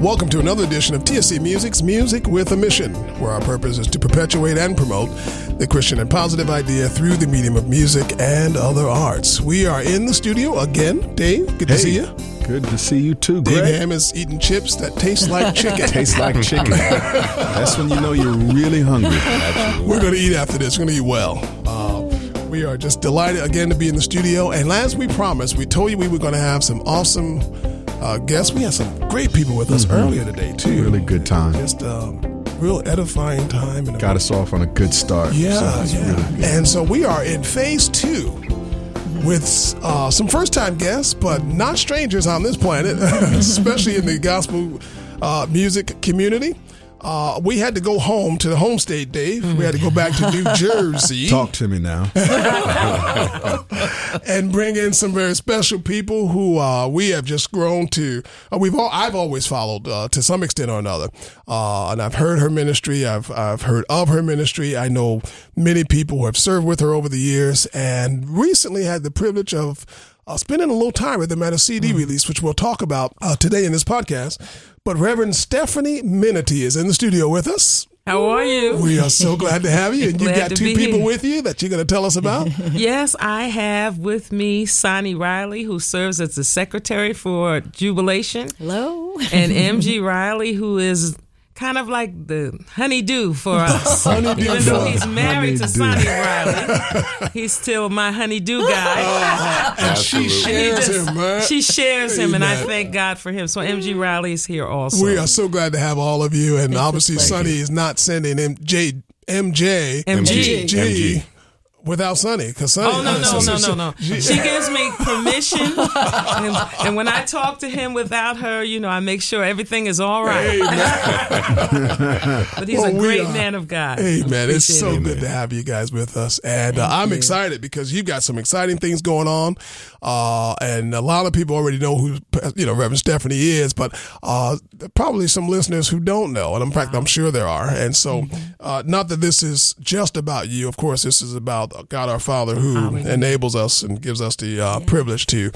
Welcome to another edition of TSC Music's Music with a Mission, where our purpose is to perpetuate and promote the Christian and positive idea through the medium of music and other arts. We are in the studio again. Dave, good to see you. Good to see you too, Dave Greg. Ham is eating chips that taste like chicken. Tastes like chicken. That's when you know you're really hungry. Actually, We're going to eat after this. We're going to eat well. Uh, we are just delighted again to be in the studio. And as we promised, we told you we were going to have some awesome uh, guests. We had some great people with us earlier today, too. Mm-hmm. Really good time. Just um, real edifying time. And Got us off on a good start. Yeah, So yeah. really and so we are in phase two with uh, some first time guests, but not strangers on this planet, especially in the gospel uh, music community. Uh, we had to go home to the home state, Dave. We had to go back to New Jersey Talk to me now. and bring in some very special people who uh, we have just grown to. Uh, we've all I've always followed uh, to some extent or another, uh, and I've heard her ministry. I've I've heard of her ministry. I know many people who have served with her over the years, and recently had the privilege of. Uh, spending a little time with them at a CD release, which we'll talk about uh, today in this podcast. But Reverend Stephanie Minatee is in the studio with us. How are you? We are so glad to have you, and you've Glad got two people here. with you that you're going to tell us about. yes, I have with me Sonny Riley, who serves as the secretary for Jubilation, Hello. and MG Riley, who is kind of like the honeydew for us. Honeydew Even though he's married to Honeydew. Sonny Riley, he's still my honeydew guy. Oh, and she shares He just- him, man. She shares him, and I thank God for him. So MG Riley is here also. We are so glad to have all of you, and obviously pleasure. Sonny is not sending MJ MJ MG. G without Sonny because Sonny. Oh no no so- no no no! She gives me permission, and, and when I talk to him without her, you know, I make sure everything is all right. but he's Well, a great are- man of God. Hey man, it's so it. good to have you guys with us, and uh, I'm excited because you've got some exciting things going on, uh, and a lot of people already know who you know Reverend Stephanie is, but uh, probably some listeners who don't know, and in fact, I'm sure there are, and so uh, not that this is just about you, of course, this is about God our Father who enables us and gives us the uh, privilege to.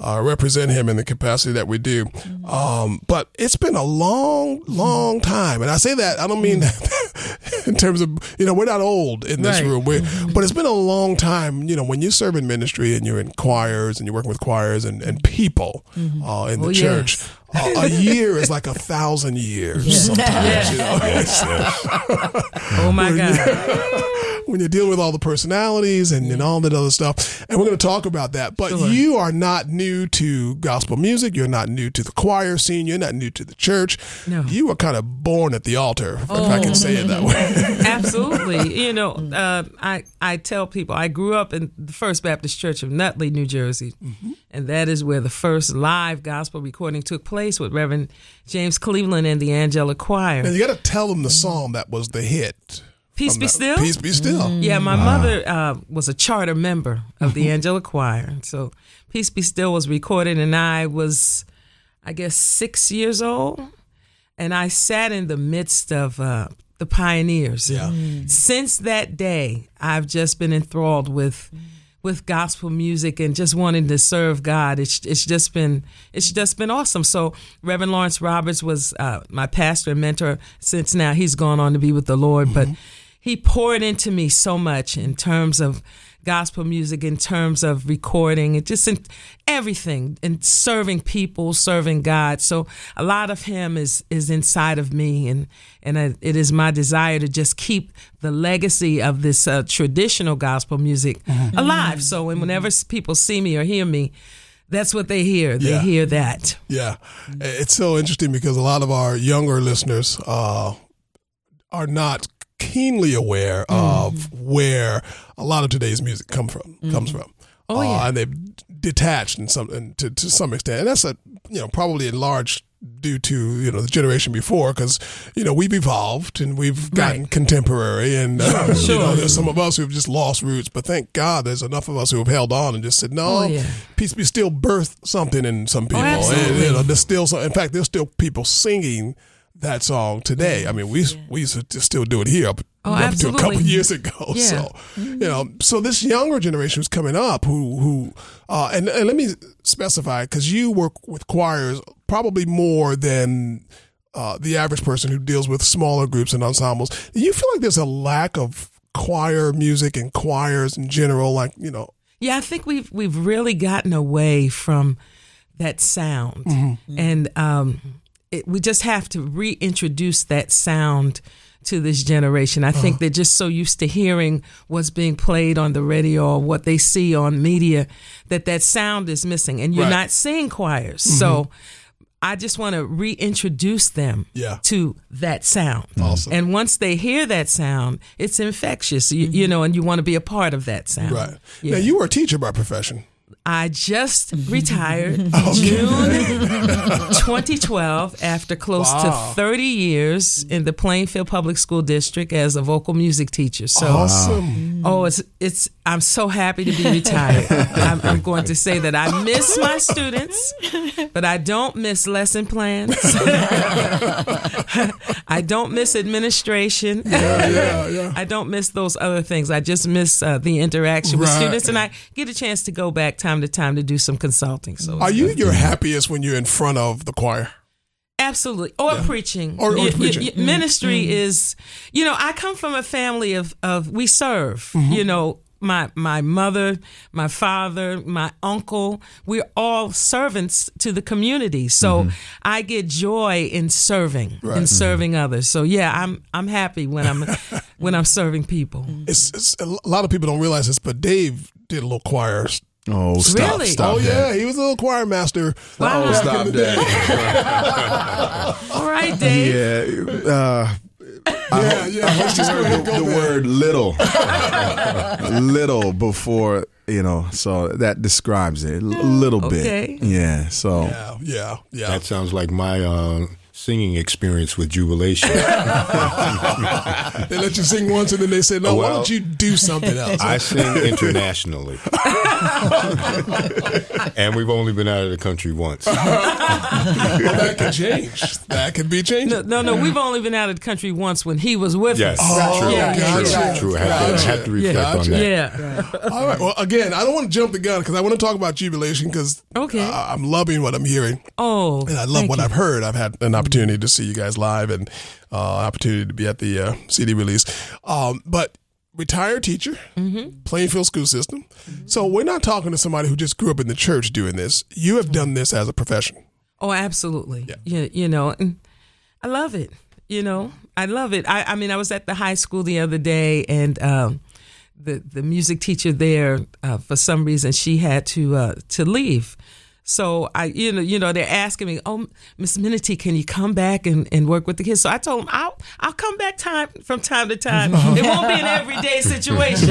Uh, represent him in the capacity that we do, um, but it's been a long, long time, and I say that I don't mean that in terms of you know we're not old in this Right. room, we but it's been a long time. You know when you serve in ministry and you're in choirs and you're working with choirs and, and people uh, in the Oh, church. yes. Uh, a year is like a thousand years sometimes. You know? Oh my God! When you deal with all the personalities and, and all that other stuff. And we're going to talk about that. But Sure. you are not new to gospel music. You're not new to the choir scene. You're not new to the church. No. You were kind of born at the altar, if I can say it that way. Absolutely. You know, uh, I I tell people I grew up in the First Baptist Church of Nutley, New Jersey, and that is where the first live gospel recording took place with Reverend James Cleveland and the Angelic Choir. and you got to tell them the song that was the hit. Peace be still. Peace be still. Yeah, my mother uh, was a charter member of the Angelic Choir. So Peace Be Still was recorded, and I was, I guess, six years old. And I sat in the midst of uh, the pioneers. Yeah. Since that day, I've just been enthralled with with gospel music and just wanting to serve God. It's it's just been it's just been awesome. So Reverend Lawrence Roberts was uh, my pastor and mentor since now he's gone on to be with the Lord, but he poured into me so much in terms of gospel music, in terms of recording, and just in everything, and serving people, serving God. So a lot of him is is inside of me, and and I, it is my desire to just keep the legacy of this uh, traditional gospel music alive. So when, whenever people see me or hear me, that's what they hear. They Yeah. hear that. Yeah. It's so interesting because a lot of our younger listeners uh, are not keenly aware of where a lot of today's music come from comes from. Oh, yeah. Uh, and they've detached in some and to, to some extent. And that's a you know probably in large due to you know the generation before because you know we've evolved and we've gotten Right. contemporary and uh, you know there's some of us who've just lost roots but thank God there's enough of us who have held on and just said no Oh, yeah. peace be still birth something in some people and absolutely. you know there's still some, in fact there's still people singing that song today. I mean we we used to still do it here up, Oh, up to a couple years ago. Yeah. so you know so this younger generation who's coming up who who uh, and, and let me specify because you work with choirs probably more than uh, the average person who deals with smaller groups and ensembles. Do you feel like there's a lack of choir music and choirs in general? Like you know, Yeah, I think we've we've really gotten away from that sound, and um, it, we just have to reintroduce that sound to this generation. I think uh-huh. they're just so used to hearing what's being played on the radio or what they see on media that that sound is missing, and you're Right. not seeing choirs. Mm-hmm. So. I just want to reintroduce them Yeah. to that sound. Awesome. And once they hear that sound, it's infectious, you, mm-hmm. you know, and you want to be a part of that sound. right? Yeah. Now you were a teacher by profession. I just retired in June 2012 after close Wow. to 30 years in the Plainfield Public School District as a vocal music teacher. So, Awesome. oh, it's it's. I'm so happy to be retired. I'm, I'm going to say that I miss my students, but I don't miss lesson plans. I don't miss administration. Yeah, yeah. I don't miss those other things. I just miss uh, the interaction with students, and I get a chance to go back time to time to do some consulting. So, Are you your happiest when you're in front of the choir? absolutely, or preaching, Or- or Y- y- preaching. y- ministry is. You know, I come from a family of of we serve. Mm-hmm. You know. My my mother, my father, my uncle, we're all servants to the community. So I get joy in serving, Mm-hmm. Right. in serving others. So yeah, I'm I'm happy when I'm when I'm serving people. It's, it's a lot of people don't realize this, but Dave did a little choir. Oh, stop, Really? stop oh that. yeah, he was a little choir master. Wow. Oh, stop that. All right, Dave. yeah. Uh, Yeah, yeah. Let's just go ahead and the, the word little, little before you know, so that describes it a little Okay. bit. Yeah. So Yeah, yeah, yeah. That sounds like my uh, singing experience with Jubilation. they let you sing once, and then they say, "No, why don't you do something else?" I sing internationally. and we've only been out of the country once. well, that could change. That could be changed. No, no, no. We've only been out of the country once when he was with Yes, us. true, yeah, true, gotcha. true. I have, to, I have to reflect Gotcha. on that. Yeah. All right. Well, again, I don't want to jump the gun because I want to talk about jubilation because Okay. I'm loving what I'm hearing Oh, and I love what you. I've heard. I've had an opportunity to see you guys live and uh, opportunity to be at the uh, CD release. Um, but retired teacher, Mm-hmm. Plainfield school system. So we're not talking to somebody who just grew up in the church doing this. You have done this as a profession. Oh, absolutely. You, you know, and I love it. You know, I love it. I, I mean, I was at the high school the other day, and um, the the music teacher there, uh, for some reason, she had to uh, to leave. So I, you know, you know, they're asking me, "Oh, Miss Minatee, can you come back and, and work with the kids?" So I told them, "I'll I'll come back time from time to time. it won't be an everyday situation,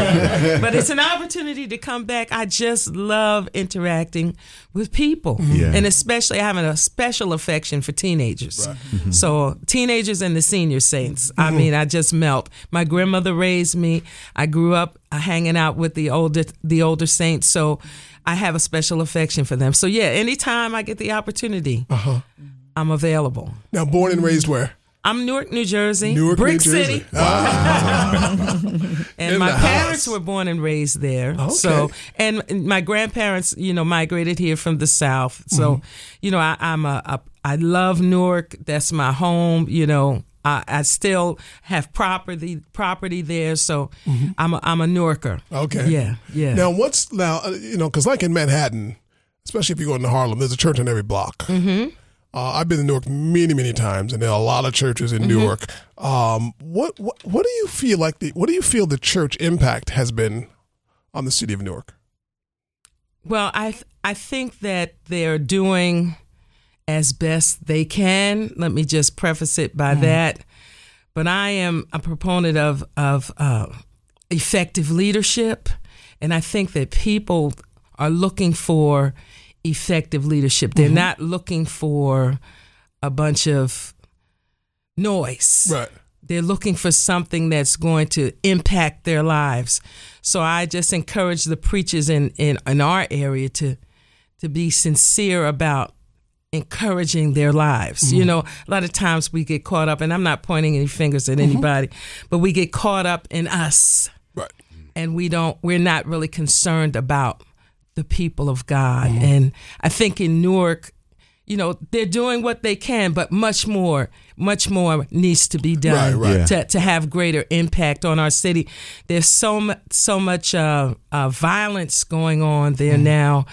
but it's an opportunity to come back. I just love interacting with people, Yeah. and especially having a special affection for teenagers. So teenagers and the senior saints. I mean, I just melt. My grandmother raised me. I grew up uh, hanging out with the older the older saints. So I have a special affection for them. So yeah, anytime I get the opportunity, I'm available. Now, born and raised where? I'm Newark, New Jersey, Newark, Brick New Jersey. City, In and my parents house. were born and raised there. Okay. So, and my grandparents, you know, migrated here from the South. So, Mm-hmm. you know, I, I'm a, a, I love Newark. That's my home. You know, I, I still have property property there. So, I'm a, I'm a Newarker. Mm-hmm. Okay. Yeah. Yeah. Now, what's now, uh, you know, because like in Manhattan, especially if you go into Harlem, there's a church on every block. Mm-hmm. Uh, I've been to Newark many, many times, and there are a lot of churches in Newark. Um, what, what, what do you feel like the, what do you feel the church impact has been on the city of Newark? Well, I th- I think that they're doing as best they can. Let me just preface it by that. But I am a proponent of of uh, effective leadership, and I think that people are looking for effective leadership. They're not looking for a bunch of noise. Right. They're looking for something that's going to impact their lives. So I just encourage the preachers in, in, in our area to to be sincere about encouraging their lives. You know, a lot of times we get caught up, and I'm not pointing any fingers at anybody, but we get caught up in us Right. and we don't we're not really concerned about the people of God. And I think in Newark, you know, they're doing what they can, but much more, much more needs to be done Right, right. To to have greater impact on our city. There's so much, so much uh, uh, violence going on there Mm-hmm. now,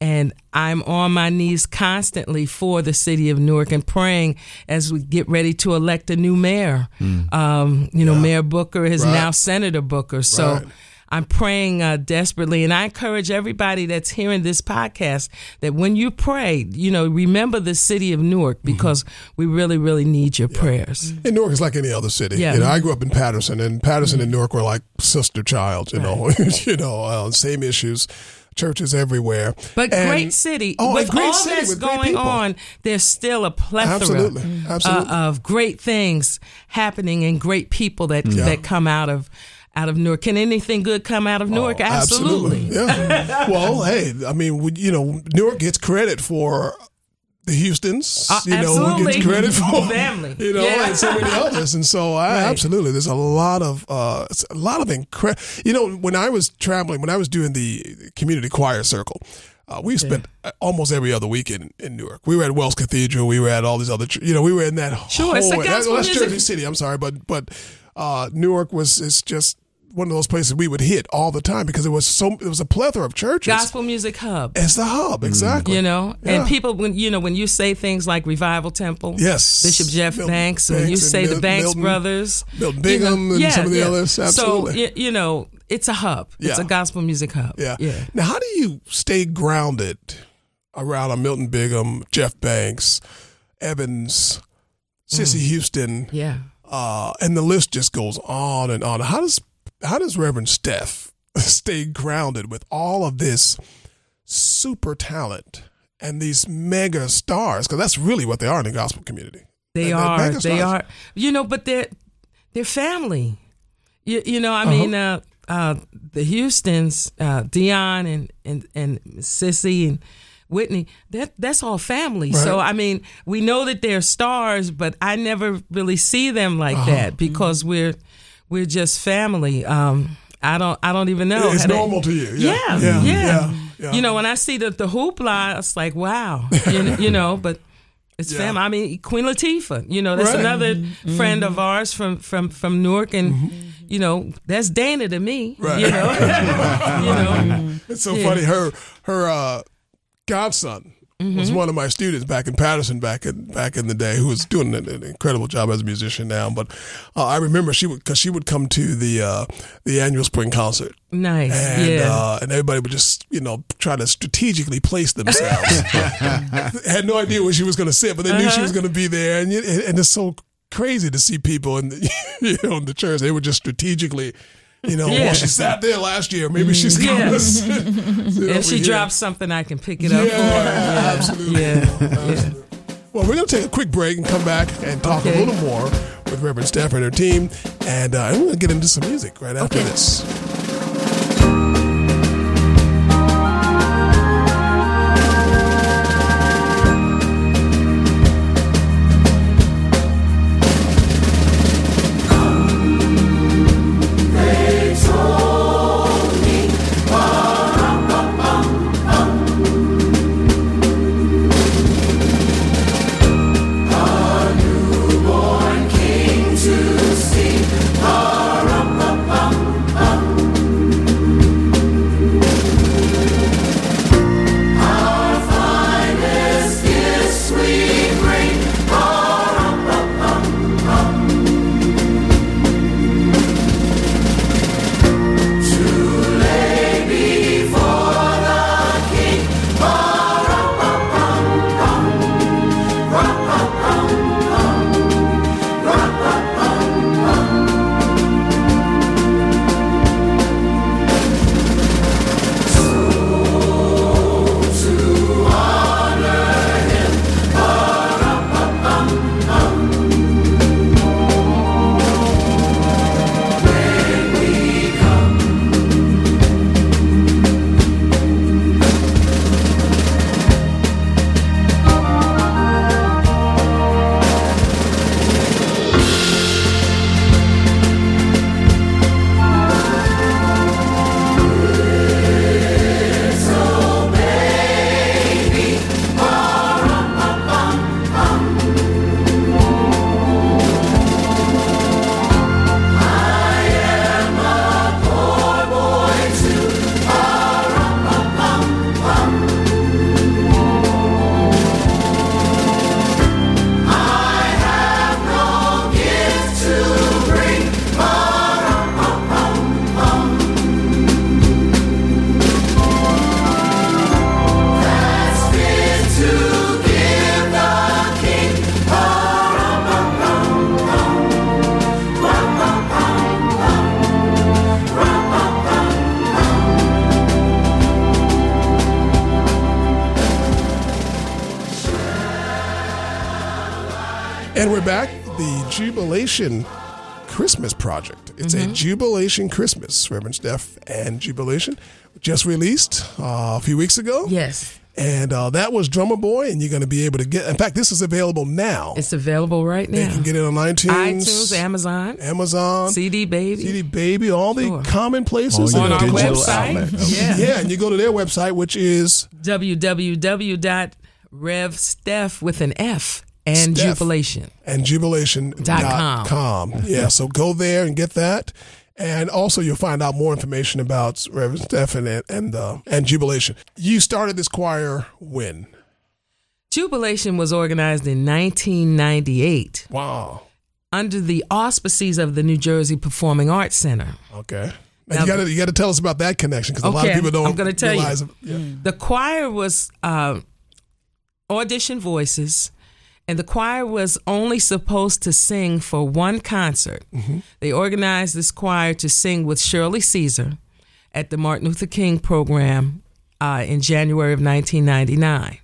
and I'm on my knees constantly for the city of Newark and praying as we get ready to elect a new mayor. Um, you know, Mayor Booker is Mm. Right. now Senator Booker, so. Right. I'm praying uh, desperately, and I encourage everybody that's hearing this podcast that when you pray, you know, remember the city of Newark Mm-hmm. because we really, really need your prayers. And Newark is like any other city. Yeah. You know, I grew up in Paterson, and Paterson and Newark were like sister child. You know, you know, uh, same issues, churches everywhere. But And- great city, Oh, with great all city that's with great going on, there's still a plethora Absolutely, uh, absolutely. of great things happening and great people that that come out of out of Newark. Can anything good come out of Newark? Oh, Absolutely. Yeah. well, hey, I mean, you know, Newark gets credit for the Houstons. Uh, you know, who gets credit for Family. You know, Yeah. and so many others. And so, I, Right. absolutely, there's a lot of uh, a lot of incredible. You know, when I was traveling, when I was doing the community choir circle. Uh, we spent almost every other weekend in Newark. We were at Wells Cathedral. We were at all these other, you know, we were in that Sure, whole. a that- gospel well, that's Jersey City. I'm sorry, but but uh, Newark was is just one of those places we would hit all the time because it was so it was a plethora of churches. Gospel music hub. It's the hub, exactly. You know, Yeah. and people when you know when you say things like Revival Temple, Yes. Bishop Jeff Milton Banks, when you Banks say the Banks Milton- brothers, Milton you know, Biggham and some of the others, So absolutely. y- you know, it's a hub. It's a gospel music hub. Yeah. yeah. Now, how do you stay grounded around a Milton Biggham, Jeff Banks, Evans, Cissy Houston, Yeah. uh, and the list just goes on and on. How does how does Reverend Steph stay grounded with all of this super talent and these mega stars? Because that's really what they are in the gospel community. They are. They are. You know, but they're they're family. You, you know, I Uh-huh. mean, uh, uh, the Houston's, uh, Dionne and and and Cissy and Whitney. That that's all family. So I mean, we know that they're stars, but I never really see them like Uh-huh. that because we're we're just family. Um, I don't I don't even know. It's how to- normal to you. Yeah, Yeah. yeah. Yeah. Yeah. You know, when I see the the hoopla, it's like wow. You know, you know but. It's Yeah. family. I mean, Queen Latifah. You know, that's Right. another friend of ours from from from Newark, and you know, that's Dana to me. Mm-hmm. Right. You know, you know. It's so Yeah. funny. Her her uh, godson Mm-hmm. was one of my students back in Paterson back in back in the day, who was doing an, an incredible job as a musician now. But uh, I remember she would because she would come to the uh, the annual spring concert. Nice. And, yeah. uh, and everybody would just, you know, try to strategically place themselves. Had no idea where she was going to sit, but they knew Uh-huh. she was going to be there. And, and it's so crazy to see people in the, you know, in the church. They were just strategically, you know, Yeah. well, she sat there last year. Maybe she's Yeah. sit, sit over if she here. drops something, I can pick it up Yeah, for her. absolutely. Yeah. yeah. Well, we're going to take a quick break and come back and talk Okay. a little more with Reverend Stafford and her team. And, uh, going to get into some music right after Okay. this. Jubilation Christmas Project. It's Mm-hmm. a Jubilation Christmas. Reverend Steph and Jubilation just released uh, a few weeks ago. Yes. And uh, that was Drummer Boy, and you're going to be able to get. In fact, this is available now. It's available right now. you can get it on iTunes, iTunes, Amazon, Amazon, CD Baby. CD Baby, all the Sure. common places. On our website. outlet. Yeah. yeah, and you go to their website, which is www.revsteph with an F and Steph. jubilation. and jubilation.com. com. Yeah, so go there and get that. And also, you'll find out more information about Reverend Stephen and and, uh, and Jubilation. You started this choir when? Jubilation was organized in 1998 Wow. under the auspices of the New Jersey Performing Arts Center. Okay. Now- you got to you got to tell us about that connection because a lot of Okay, people don't. I'm gonna tell you. realize It. Yeah. The choir was uh, audition voices, and the choir was only supposed to sing for one concert. Mm-hmm. They organized this choir to sing with Shirley Caesar at the Martin Luther King program uh, in January of 1999.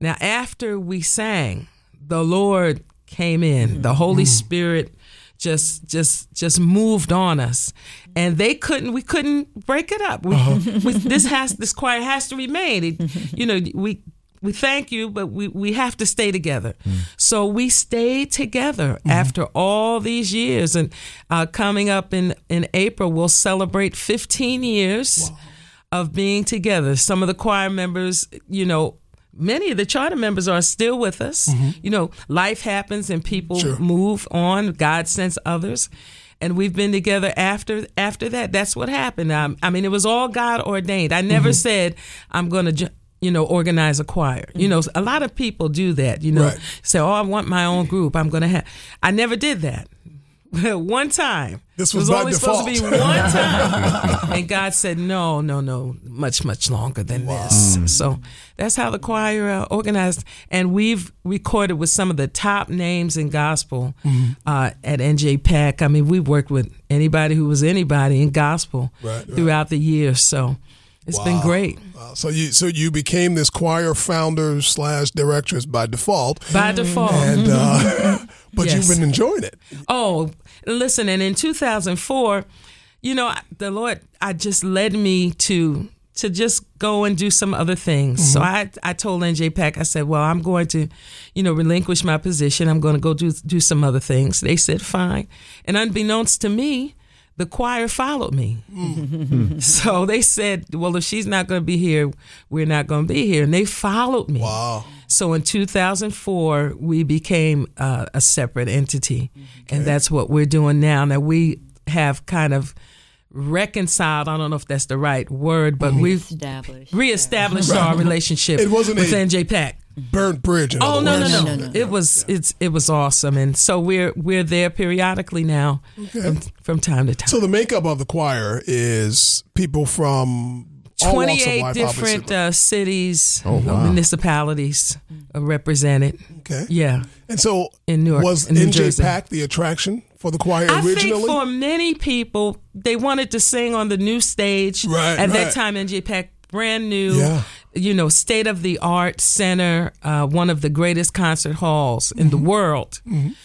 Now, after we sang, the Lord came in. The Holy mm. Spirit just just just moved on us, and they couldn't. We couldn't break it up. We, uh-huh. we, this has this choir has to remain. It, you know, we we thank you, but we we have to stay together. So we stayed together after all these years, and uh, coming up in in April, we'll celebrate 15 years of being together. Some of the choir members, you know, many of the charter members are still with us. You know, life happens and people Sure. move on. God sends others. And we've been together after after that. That's what happened. Um, I mean, it was all God ordained. I never said I'm going to, you know, organize a choir. You know, a lot of people do that. You know, Right. say, "Oh, I want my own group. I'm going to have." I never did that. one time. This was by only supposed to be default. one time. and God said, no, no, no, much, much longer than this. So that's how the choir uh, organized. And we've recorded with some of the top names in gospel Mm-hmm. uh, at NJPAC. I mean, we've worked with anybody who was anybody in gospel Right, right. throughout the years. So it's been great. Uh, so you so you became this choir founder slash directress by default, By default. and uh, but Yes. you've been enjoying it. Oh, listen, and in 2004, you know, the Lord, I just led me to to just go and do some other things. So I I told NJPAC, I said, well, I'm going to, you know, relinquish my position. I'm going to go do do some other things. They said, fine. And unbeknownst to me, the choir followed me. so they said, well, if she's not going to be here, we're not going to be here. And they followed me. Wow. So in 2004, we became uh, a separate entity, and that's what we're doing now. Now we have kind of reconciled. I don't know if that's the right word, but we've established. reestablished our relationship. It wasn't with a- NJPAC. Burnt bridge. In Oh other no, no, words. no, No, no, no. It was it's it was awesome, and so we're we're there periodically now, from, from time to time. So the makeup of the choir is people from all walks of 28 life, different uh, cities, Oh, wow. municipalities uh, represented. Okay. Yeah. And so In Newark- was in New NJ Jersey. Pack the attraction for the choir I originally? think for many people, they wanted to sing on the new stage. Right, At right. that time, NJPAC, brand new, Yeah. you know, state of the art center, uh, one of the greatest concert halls in Mm-hmm. the world.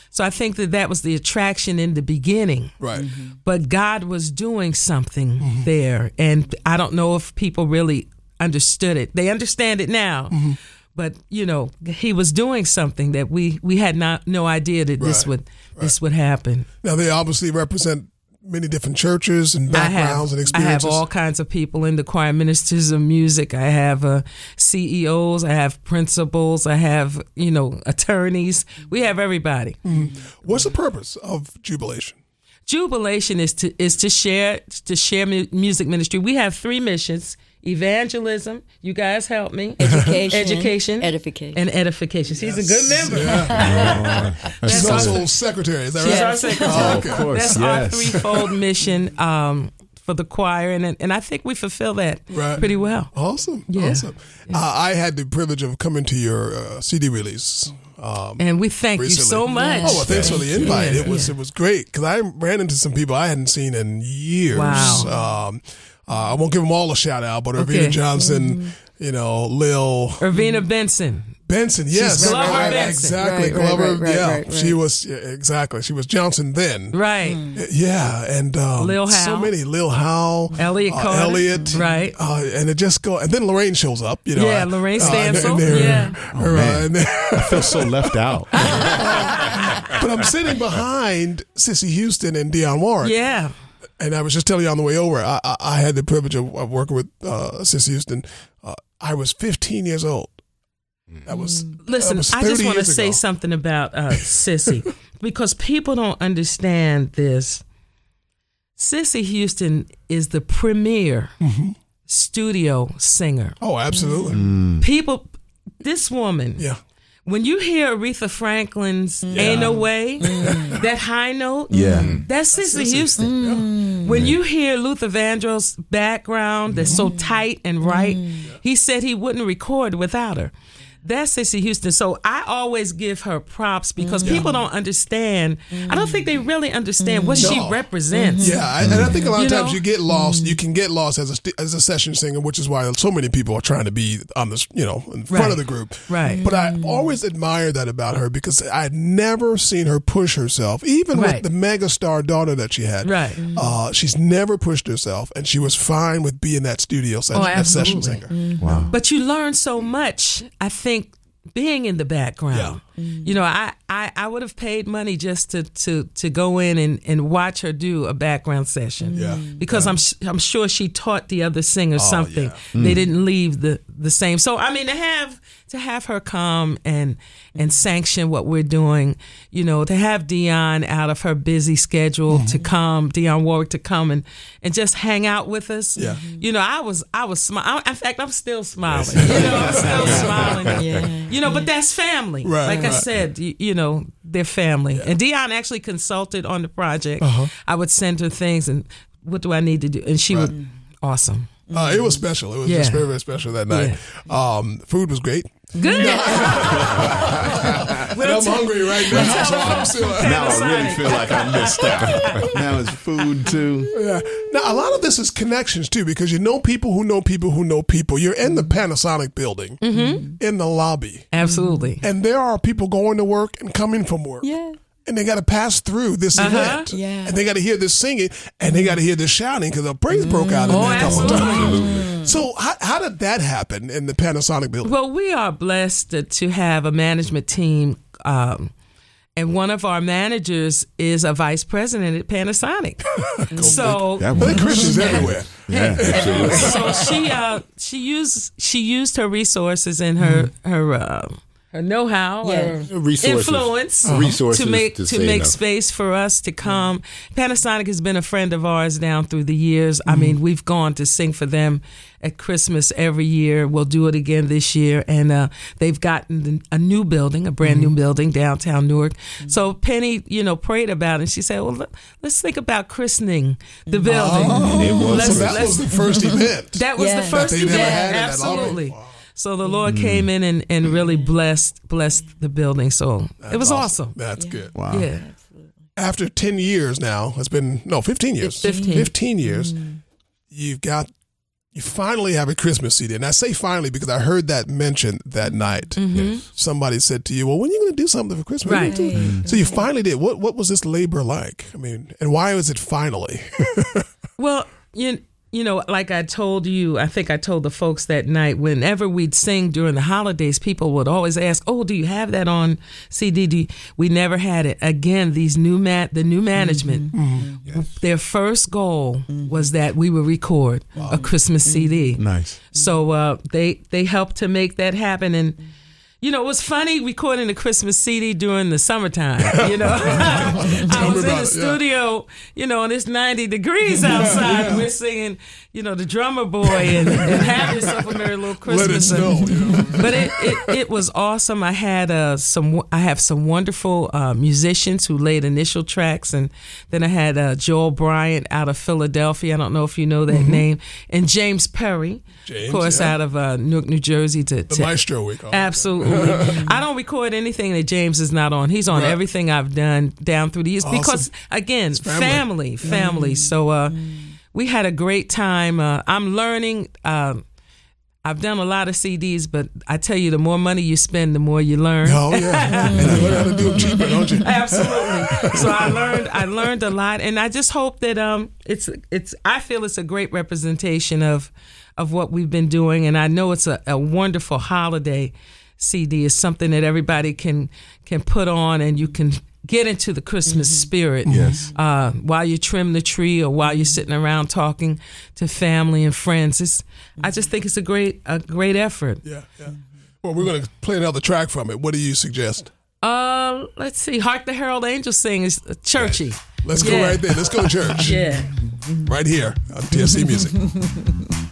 So I think that that was the attraction in the beginning. right. But God was doing something Mm-hmm. there. And I don't know if people really understood it. They understand it now. Mm-hmm. But you know, he was doing something that we we had not no idea that this would this would happen. Now they obviously represent many different churches and I have, backgrounds and experiences. I have all kinds of people in the choir, ministers of music. I have uh, CEOs. I have principals. I have you know attorneys. We have everybody. What's the purpose of Jubilation? Jubilation is to is to share to share mu- music ministry. We have three missions: evangelism. You guys help me. Education, education, edification. and edification. She's a good member. She's That's also secretary. Is that She's right? our secretary. Oh, okay. Of course, That's our yes. threefold mission um, for the choir, and and I think we fulfill that Right. pretty well. Awesome. Yeah. Awesome. Uh, I had the privilege of coming to your uh, CD release. Um, And we thank recently. you so much. Oh, well, thanks for the invite. Yeah. It was it was great because I ran into some people I hadn't seen in years. Wow. Um, uh, I won't give them all a shout out, but Okay. Irvina Johnson, you know, Lil, Irvina Benson. Benson, yes, Glover right, Benson. exactly. Right, right, Glover, right, right, yeah, right, right. she was yeah, exactly. She was Johnson then, Right. yeah, and um, Lil so many Lil Hal, Elliot uh, Carter. Elliot, Right. uh, and it just go, and then Lorraine shows up, you know, Yeah, uh, Lorraine uh, and- Stansel, and they're- yeah. her, uh, and I feel so left out. but I'm sitting behind Cissy Houston and Dionne Warwick. Yeah. And I was just telling you on the way over, I, I, I had the privilege of, of working with uh, Cissy Houston. Uh, I was 15 years old. That was Listen, that was I just want to say something about uh, Cissy because people don't understand this. Cissy Houston is the premier Mm-hmm. studio singer. Oh, absolutely. People, this woman, Yeah. When you hear Aretha Franklin's mm. "Ain't No Way," mm. that high note, Yeah. that's mm. Cissy Cissy. Houston. When you hear Luther Vandross' background that's so tight and right, he said he wouldn't record without her. That's Cissy Houston. So I always give her props because mm-hmm. people don't understand. I don't think they mm-hmm. really understand what she represents. Mm-hmm. Yeah, I, and I think a lot of You times know? you get lost. You can get lost as a as a session singer, which is why so many people are trying to be on this, you know, in front Right. of the group. Right. But I always admire that about her because I had never seen her push herself, even Right. with the mega star daughter that she had. Right. Uh, she's never pushed herself, and she was fine with being that studio session, Oh, that session absolutely. singer. But you learn so much, I think, being in the background. You know, I, I, I would have paid money just to, to, to go in and, and watch her do a background session. Yeah. Because I'm s- I'm sure she taught the other singers Oh, something. yeah. They didn't leave the, the same. So I mean to have to have her come and and sanction what we're doing, you know, to have Dionne out of her busy schedule to Mm-hmm. come, Dionne Warwick to come and, and just hang out with us. Yeah. You know, I was I was smiling. In fact, I'm still smiling. You know, I'm still smiling. Yeah. You know, but that's family. Right, like I right. said, you, you know, they're family. And Dionne actually consulted on the project. Uh-huh. I would send her things and what do I need to do? And she would awesome. Uh, it was special. It was Yeah. just very, very special that night. Um, food was great. Good. And I'm hungry right now, so I'm still. Now I really feel like I missed out. now it's food too. Yeah. Now a lot of this is connections too, because you know people who know people who know people. You're in the Panasonic building, in the lobby, Absolutely. and there are people going to work and coming from work. Yeah. And they got to pass through this event, Yeah. and they got to hear this singing, and they got to hear this shouting because a praise broke out in Oh, there a couple absolutely. times. So how, how did that happen in the Panasonic building? Well, we are blessed to- to have a management team. Um, and one of our managers is a vice president at Panasonic. so That I think Christians everywhere. yeah, absolutely. so she uh she used she used her resources and her her uh, her know how Yeah. her Resources. influence uh-huh. Resources to make to to, make enough. space for us to come. Panasonic has been a friend of ours down through the years. I mean, mm-hmm. we've gone to sing for them at Christmas every year. We'll do it again this year, and uh, they've gotten a new building, a brand new mm-hmm. building downtown Newark. Mm-hmm. So Penny, you know, prayed about it. and She said, "Well, let- let's think about christening the oh. building." It was Let's- So that let's- was the first event. that was Yeah. the first That they'd ever event. had in that. Absolutely. Wow. So the Lord came mm. in and, and really blessed blessed the building. So it was awesome. That's good. Wow. Yeah. after 10 years now, it's been, no, 15 years. 15. 15 years, mm. you've got, you finally have a Christmas CD. And I say finally because I heard that mentioned that night. Mm-hmm. Somebody said to you, well, when are you going to do something for Christmas? Right. So you finally did. What, what was this labor like? I mean, and why was it finally? Well, you you know, like I told you, I think I told the folks that night. Whenever we'd sing during the holidays, people would always ask, "Oh, do you have that on CD?" Do you-" We never had it. Again, these new man, the new management, mm-hmm. Mm-hmm. their first goal mm-hmm. was that we would record a Christmas CD. Nice. So uh, they they helped to make that happen, and you know it was funny recording the Christmas CD during the summertime. You know, I was in the it, yeah. studio, you know, and it's ninety degrees outside, and we're singing, you know, the drummer boy and, and have yourself a merry little Let it Christmas. snow. and- but it, it, it was awesome. I had uh, some I have some wonderful uh, musicians who laid initial tracks, and then I had uh, Joel Bryant out of Philadelphia. I don't know if you know that name, and James Perry, James, of course, yeah. out of uh, Newark, New Jersey. To, The to maestro we call it. Absolutely. I don't record anything that James is not on. He's on Right. everything I've done down through the years Awesome. because again, family. family, family. So uh, we had a great time. Uh, I'm learning. Um, I've done a lot of CDs, but I tell you, the more money you spend, the more you learn. Oh yeah, and you learn how to do them cheaper, don't you? Absolutely. So I learned I learned a lot, and I just hope that um it's it's I feel it's a great representation of of what we've been doing, and I know it's a, a wonderful holiday CD. It's something that everybody can can put on, and you can get into the Christmas spirit. Yes. Uh, while you trim the tree or while you're sitting around talking to family and friends, it's I just think it's a great a great effort. Yeah, yeah. Well, we're going to play another track from it. What do you suggest? Uh, let's see. Hark the Herald Angels Sing is uh, churchy. Let's go Yeah. right there. Let's go to church. Yeah. Right here on TSC Music.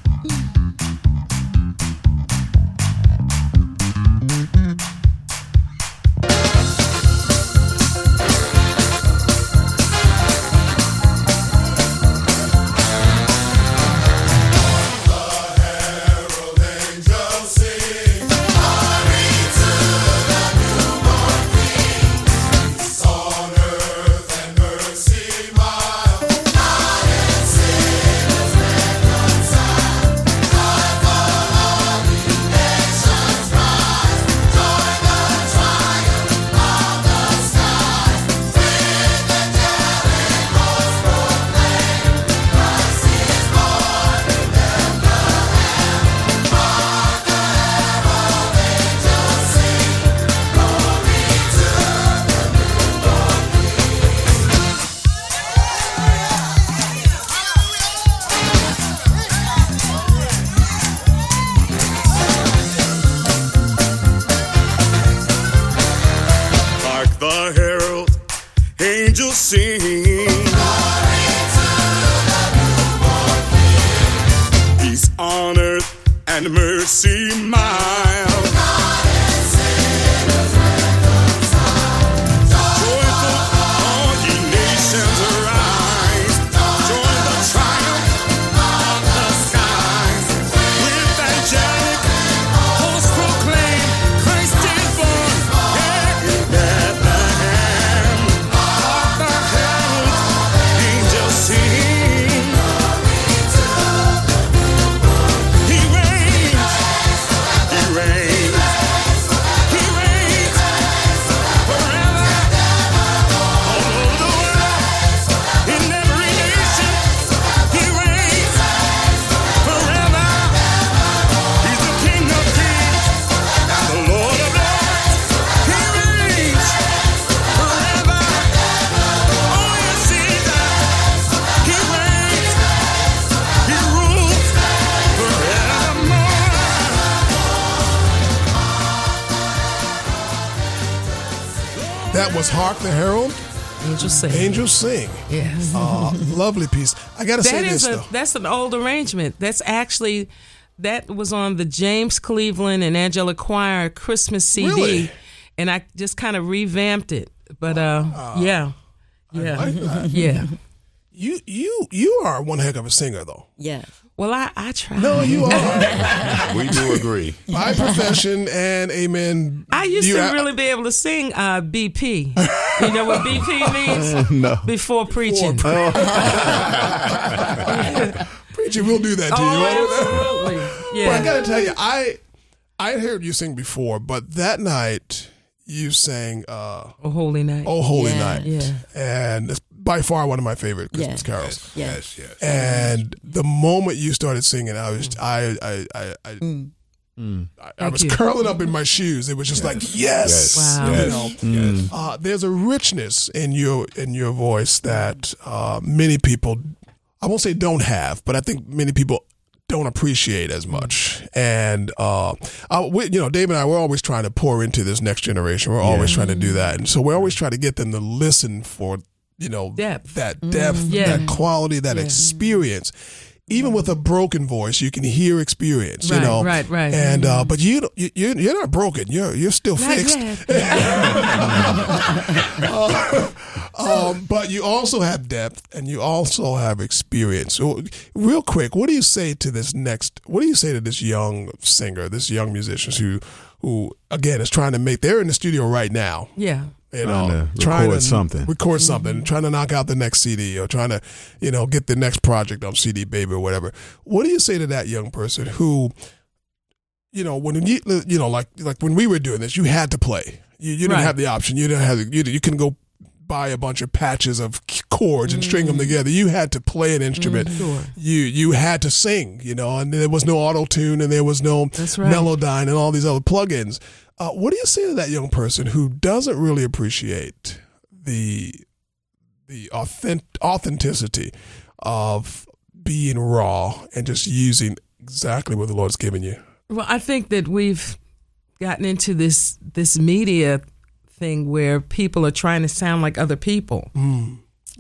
Sing. Angels Sing. Yes. Uh, lovely piece. I got to say That this is a though. that's an old arrangement. That's actually that was on the James Cleveland and Angelic Choir Christmas CD, Really? and I just kind of revamped it. But uh, yeah, yeah, like that. yeah. You you you are one heck of a singer though. Yeah. Well, I I try. No, you are We do agree. by profession and amen. I used you to a- really be able to sing uh, BP. You know what BP means? No. Before preaching. preacher. We'll do that to you. Oh, absolutely. But I gotta tell you, I I heard you sing before, but that night you sang uh, Oh, holy night. "Oh Holy Yeah. Night," Yeah. and it's by far one of my favorite Christmas Yeah. carols. Yeah. Yes, yes. And the moment you started singing, I was I I I I, Mm. I, I was you. curling up in my shoes. It was just like yes, Wow. you know. Yes. Uh, there's a richness in your in your voice that uh, many people, I won't say don't have, but I think many people don't appreciate as much. And uh, uh, we, you know, Dave and I, we're always trying to pour into this next generation. We're always trying to do that, and so we're always trying to get them to listen for you know Depth. that depth, Yeah. that quality, that experience. Even with a broken voice, you can hear experience. you know, right, right. And uh, but you you you're not broken. You're you're still Not fixed. yet. Um, but you also have depth and you also have experience. So, real quick, what do you say to this next? What do you say to this young singer, this young musician who, who again is trying to make? They're in the studio right now. yeah. You know, Trying know, to record something. record something, trying to knock out the next CD or trying to, you know, get the next project on CD Baby or whatever. What do you say to that young person who you know, when you you know, like like when we were doing this, you had to play. You, you didn't Right. have the option. You didn't have you, you couldn't go buy a bunch of patches of chords and string them together. You had to play an instrument. Mm. Sure. You you had to sing. You know, and there was no auto tune and there was no That's right. Melodyne and all these other plugins. Uh, what do you say to that young person who doesn't really appreciate the the authentic, authenticity of being raw and just using exactly what the Lord's given you? Well, I think that we've gotten into this this media thing where people are trying to sound like other people.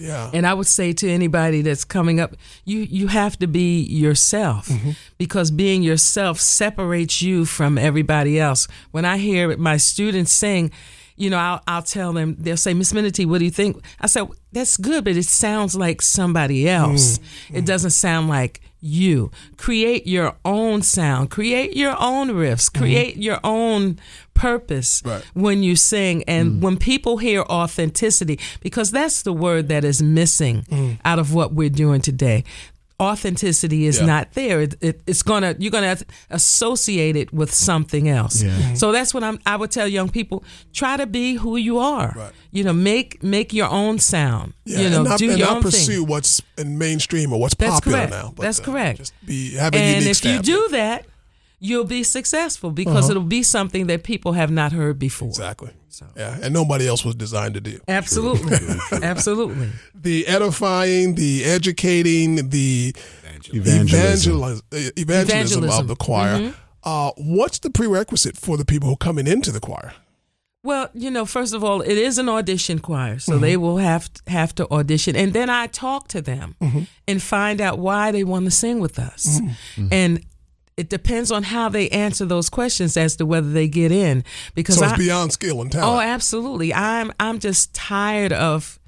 Yeah. And I would say to anybody that's coming up, you you have to be yourself mm-hmm. because being yourself separates you from everybody else. When I hear my students sing, you know, I'll, I'll tell them, they'll say, Miss Minatee, what do you think? I said, that's good, but it sounds like somebody else. Mm. It doesn't sound like you. Create your own sound, create your own riffs, mm-hmm. create your own purpose Right. when you sing and mm. when people hear authenticity because that's the word that is missing mm. out of what we're doing today authenticity is Yeah. not there it, it, it's gonna you're gonna associate it with something else Yeah. so that's what i'm i would tell young people try to be who you are Right. you know make make your own sound Yeah, you know and not, do and your not own pursue thing what's in mainstream or what's That's popular correct. now. That's correct. Just be have a and if stamp. you do that you'll be successful because Uh-huh. it'll be something that people have not heard before exactly, yeah, and nobody else was designed to do. absolutely. Absolutely. The edifying, the educating, the Evangelism. evangelism, Evangelism. of the choir. Mm-hmm. Uh, what's the prerequisite for the people who are coming into the choir? Well, you know, first of all, it is an audition choir, so mm-hmm. they will have have to audition, and then I talk to them mm-hmm. and find out why they want to sing with us, and it depends on how they answer those questions as to whether they get in. Because So it's I, beyond skill and talent. oh, absolutely, I'm I'm just tired of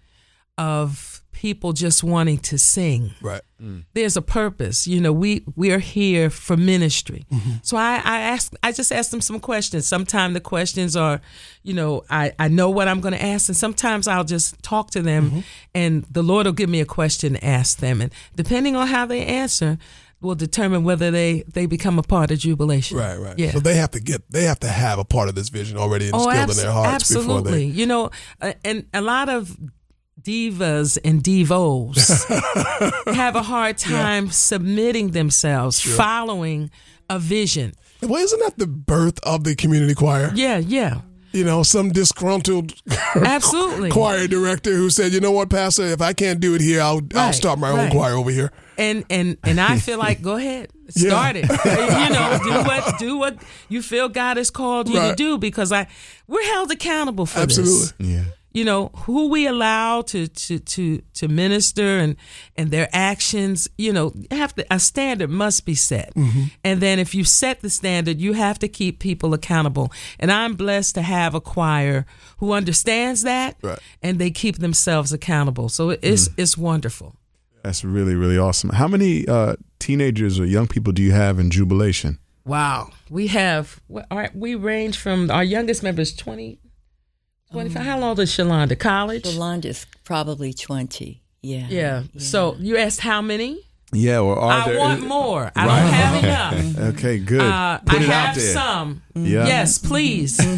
of people just wanting to sing right. Mm. there's a purpose. You know, we we are here for ministry. Mm-hmm. So I I ask I just ask them some questions. Sometimes the questions are, you know, I I know what I'm going to ask, and sometimes I'll just talk to them, mm-hmm. and the Lord will give me a question to ask them, and depending on how they answer, will determine whether they they become a part of jubilation. Right, right. Yeah. So they have to get, they have to have a part of this vision already instilled in their hearts absolutely. before they. You know, uh, and a lot of divas and divos have a hard time submitting themselves, following a vision. Well, isn't that the birth of the community choir? Yeah, yeah, You know, some disgruntled absolutely. choir director who said, "You know what, Pastor? If I can't do it here, I'll I'll start my own choir over here." And and and I feel like go ahead, Yeah. start it. you know, do what do what you feel God has called you to do because I we're held accountable for this. Absolutely. Yeah. You know who we allow to to to to minister and and their actions you know have to a standard must be set Mm-hmm. and then if you set the standard you have to keep people accountable and i'm blessed to have a choir who understands that Right. and they keep themselves accountable so it's it's wonderful That's really, really awesome. How many uh, teenagers or young people do you have in Jubilation? wow we have what we range from our youngest member is 20 25 how long is shalonda? College? Yolanda's probably 20. Yeah. yeah. So you asked how many Yeah, or are I there? want more. I don't have enough. Okay, good. Uh, Put I it have out there. some. Yeah. Yes, please come,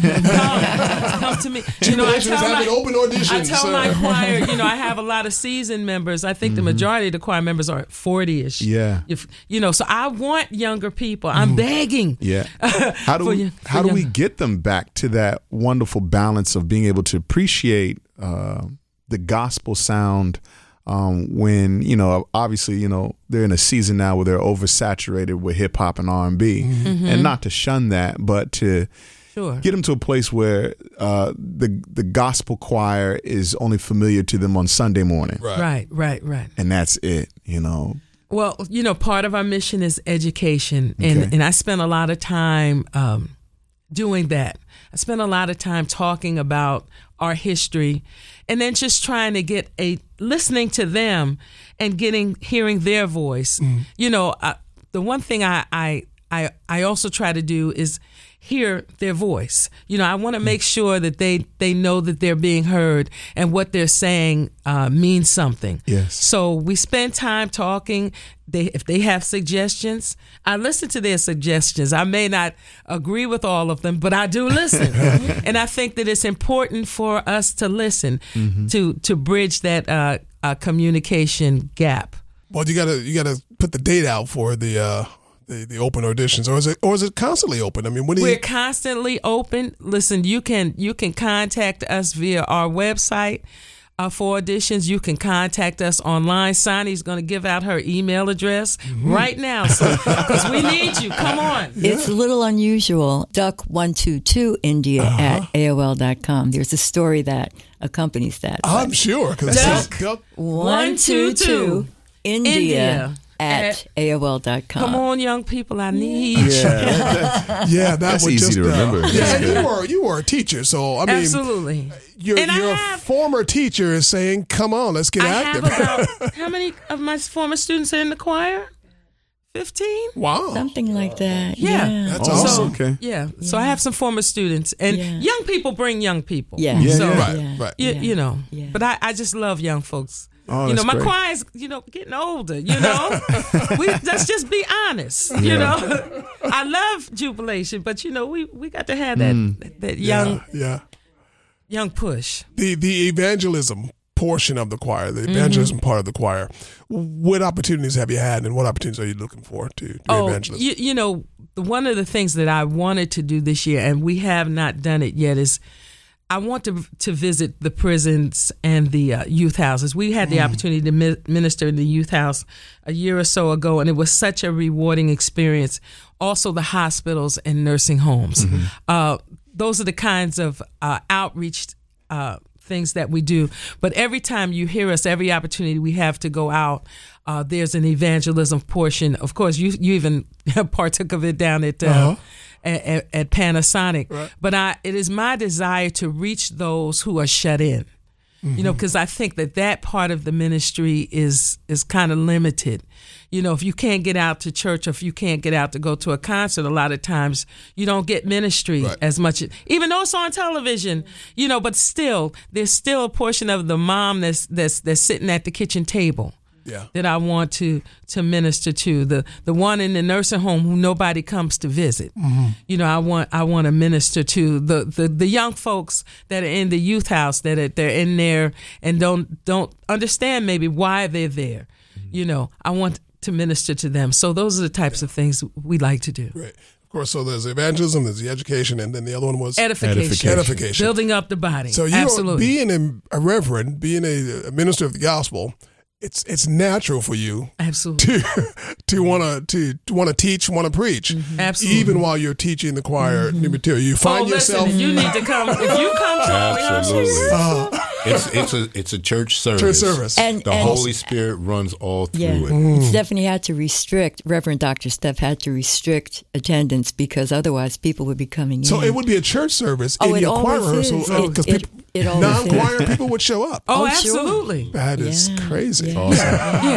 come to me. You know, I tell my, open auditions, I tell so- my choir. You know, I have a lot of seasoned members. I think the majority of the choir members are forty-ish. Mm-hmm. Yeah. If, you know, so I want younger people. I'm begging. Yeah. How do For we, for how do we get them back to that wonderful balance of being able to appreciate uh, the gospel sound um, when you know obviously you know they're in a season now where they're oversaturated with hip hop and R and B, Mm-hmm. and not to shun that, but to Sure. get them to a place where uh, the the gospel choir is only familiar to them on Sunday morning, Right. Right. Right. Right. and that's it. You know. Well, you know, part of our mission is education, and Okay. and I spent a lot of time um, doing that. I spent a lot of time talking about our history, and then just trying to get a listening to them and getting hearing their voice. You know, uh, the one thing I, I I I also try to do is hear their voice. You know, I want to make sure that they they know that they're being heard and what they're saying uh, means something. Yes. So we spend time talking. They if they have suggestions, I listen to their suggestions. I may not agree with all of them, but I do listen. and I think that it's important for us to listen to to bridge that uh, uh, communication gap. Well, you gotta you gotta put the date out for the uh, the, the open auditions, or is it or is it constantly open? I mean, when do We're you? constantly open. Listen, you can you can contact us via our website uh, for auditions. You can contact us online. Sani's going to give out her email address Mm-hmm. right now, because we need you. Come on. It's a little unusual. Duck122 India Uh-huh. at AOL.com. There's a story that accompanies that. I'm sure because Duck. One two two India, India at at- AOL.com. Come on, young people. I need you. Yeah, yeah, that That's was easy just, to uh, remember. yeah, you were you were a teacher, so I mean, Absolutely. your And I your have- former teacher is saying, "Come on, let's get I have active." about how many of my former students are in the choir? Fifteen. wow, Something like that. Yeah. Yeah. that's awesome. okay. Yeah. So I have some former students, and Yeah. young people bring young people. Yeah. Yeah, So, yeah. Right, right. You, Yeah. you know, Yeah. but I, I just love young folks. Oh, you know, my great. choir's, you know, getting older, you know. we let's just be honest. You know. I love jubilation, but you know, we, we got to have that that, that young yeah, yeah. young push. The the evangelism portion of the choir, Mm-hmm. the evangelism part of the choir. What opportunities have you had, and what opportunities are you looking for to do Oh, evangelism? you, you know, one of the things that I wanted to do this year, and we have not done it yet, is I want to to visit the prisons and the uh, youth houses. We had the opportunity to mi- minister in the youth house a year or so ago, and it was such a rewarding experience. Also, the hospitals and nursing homes. Uh, those are the kinds of uh, outreach. Uh, things that we do. But every time you hear us, every opportunity we have to go out, uh, there's an evangelism portion. Of course, you you even partook of it down at. Uh, At, at, Panasonic, but I, it is my desire to reach those who are shut in. You know, mm-hmm. because I think that that part of the ministry is is kind of limited. You know, if you can't get out to church or if you can't get out to go to a concert, a lot of times you don't get ministry Right. as much, even though it's on television. You know, but still, there's still a portion of the mom that's that's that's sitting at the kitchen table yeah, that I want to to minister to the the one in the nursing home who nobody comes to visit. Mm-hmm. You know, I want I want to minister to the, the the young folks that are in the youth house that are, they're in there and don't don't understand maybe why they're there. Mm-hmm. You know, I want to minister to them. So those are the types of things we like to do. great. Of course, so there's evangelism, there's the education, and then the other one was Edification, Edification. edification. building up the body. So you absolutely. being a, a reverend, being a, a minister of the gospel, it's it's natural for you absolutely. to to want to to want to teach, want to preach, Mm-hmm. Absolutely. even while you're teaching the choir new material. You find oh, listen, yourself if you need to come. If you come to our rehearsals, Absolutely. it's it's a it's a church service. church service. And, The and Holy Spirit runs all through yeah, it. Mm. Stephanie had to restrict, Reverend Dr. Steph had to restrict attendance because otherwise people would be coming in. so in. it would be a church service Oh, in it your choir always rehearsal is. It- because it- people always non-choir people would show up. oh, Oh, sure. absolutely. That is Yeah. crazy. Yeah. Awesome.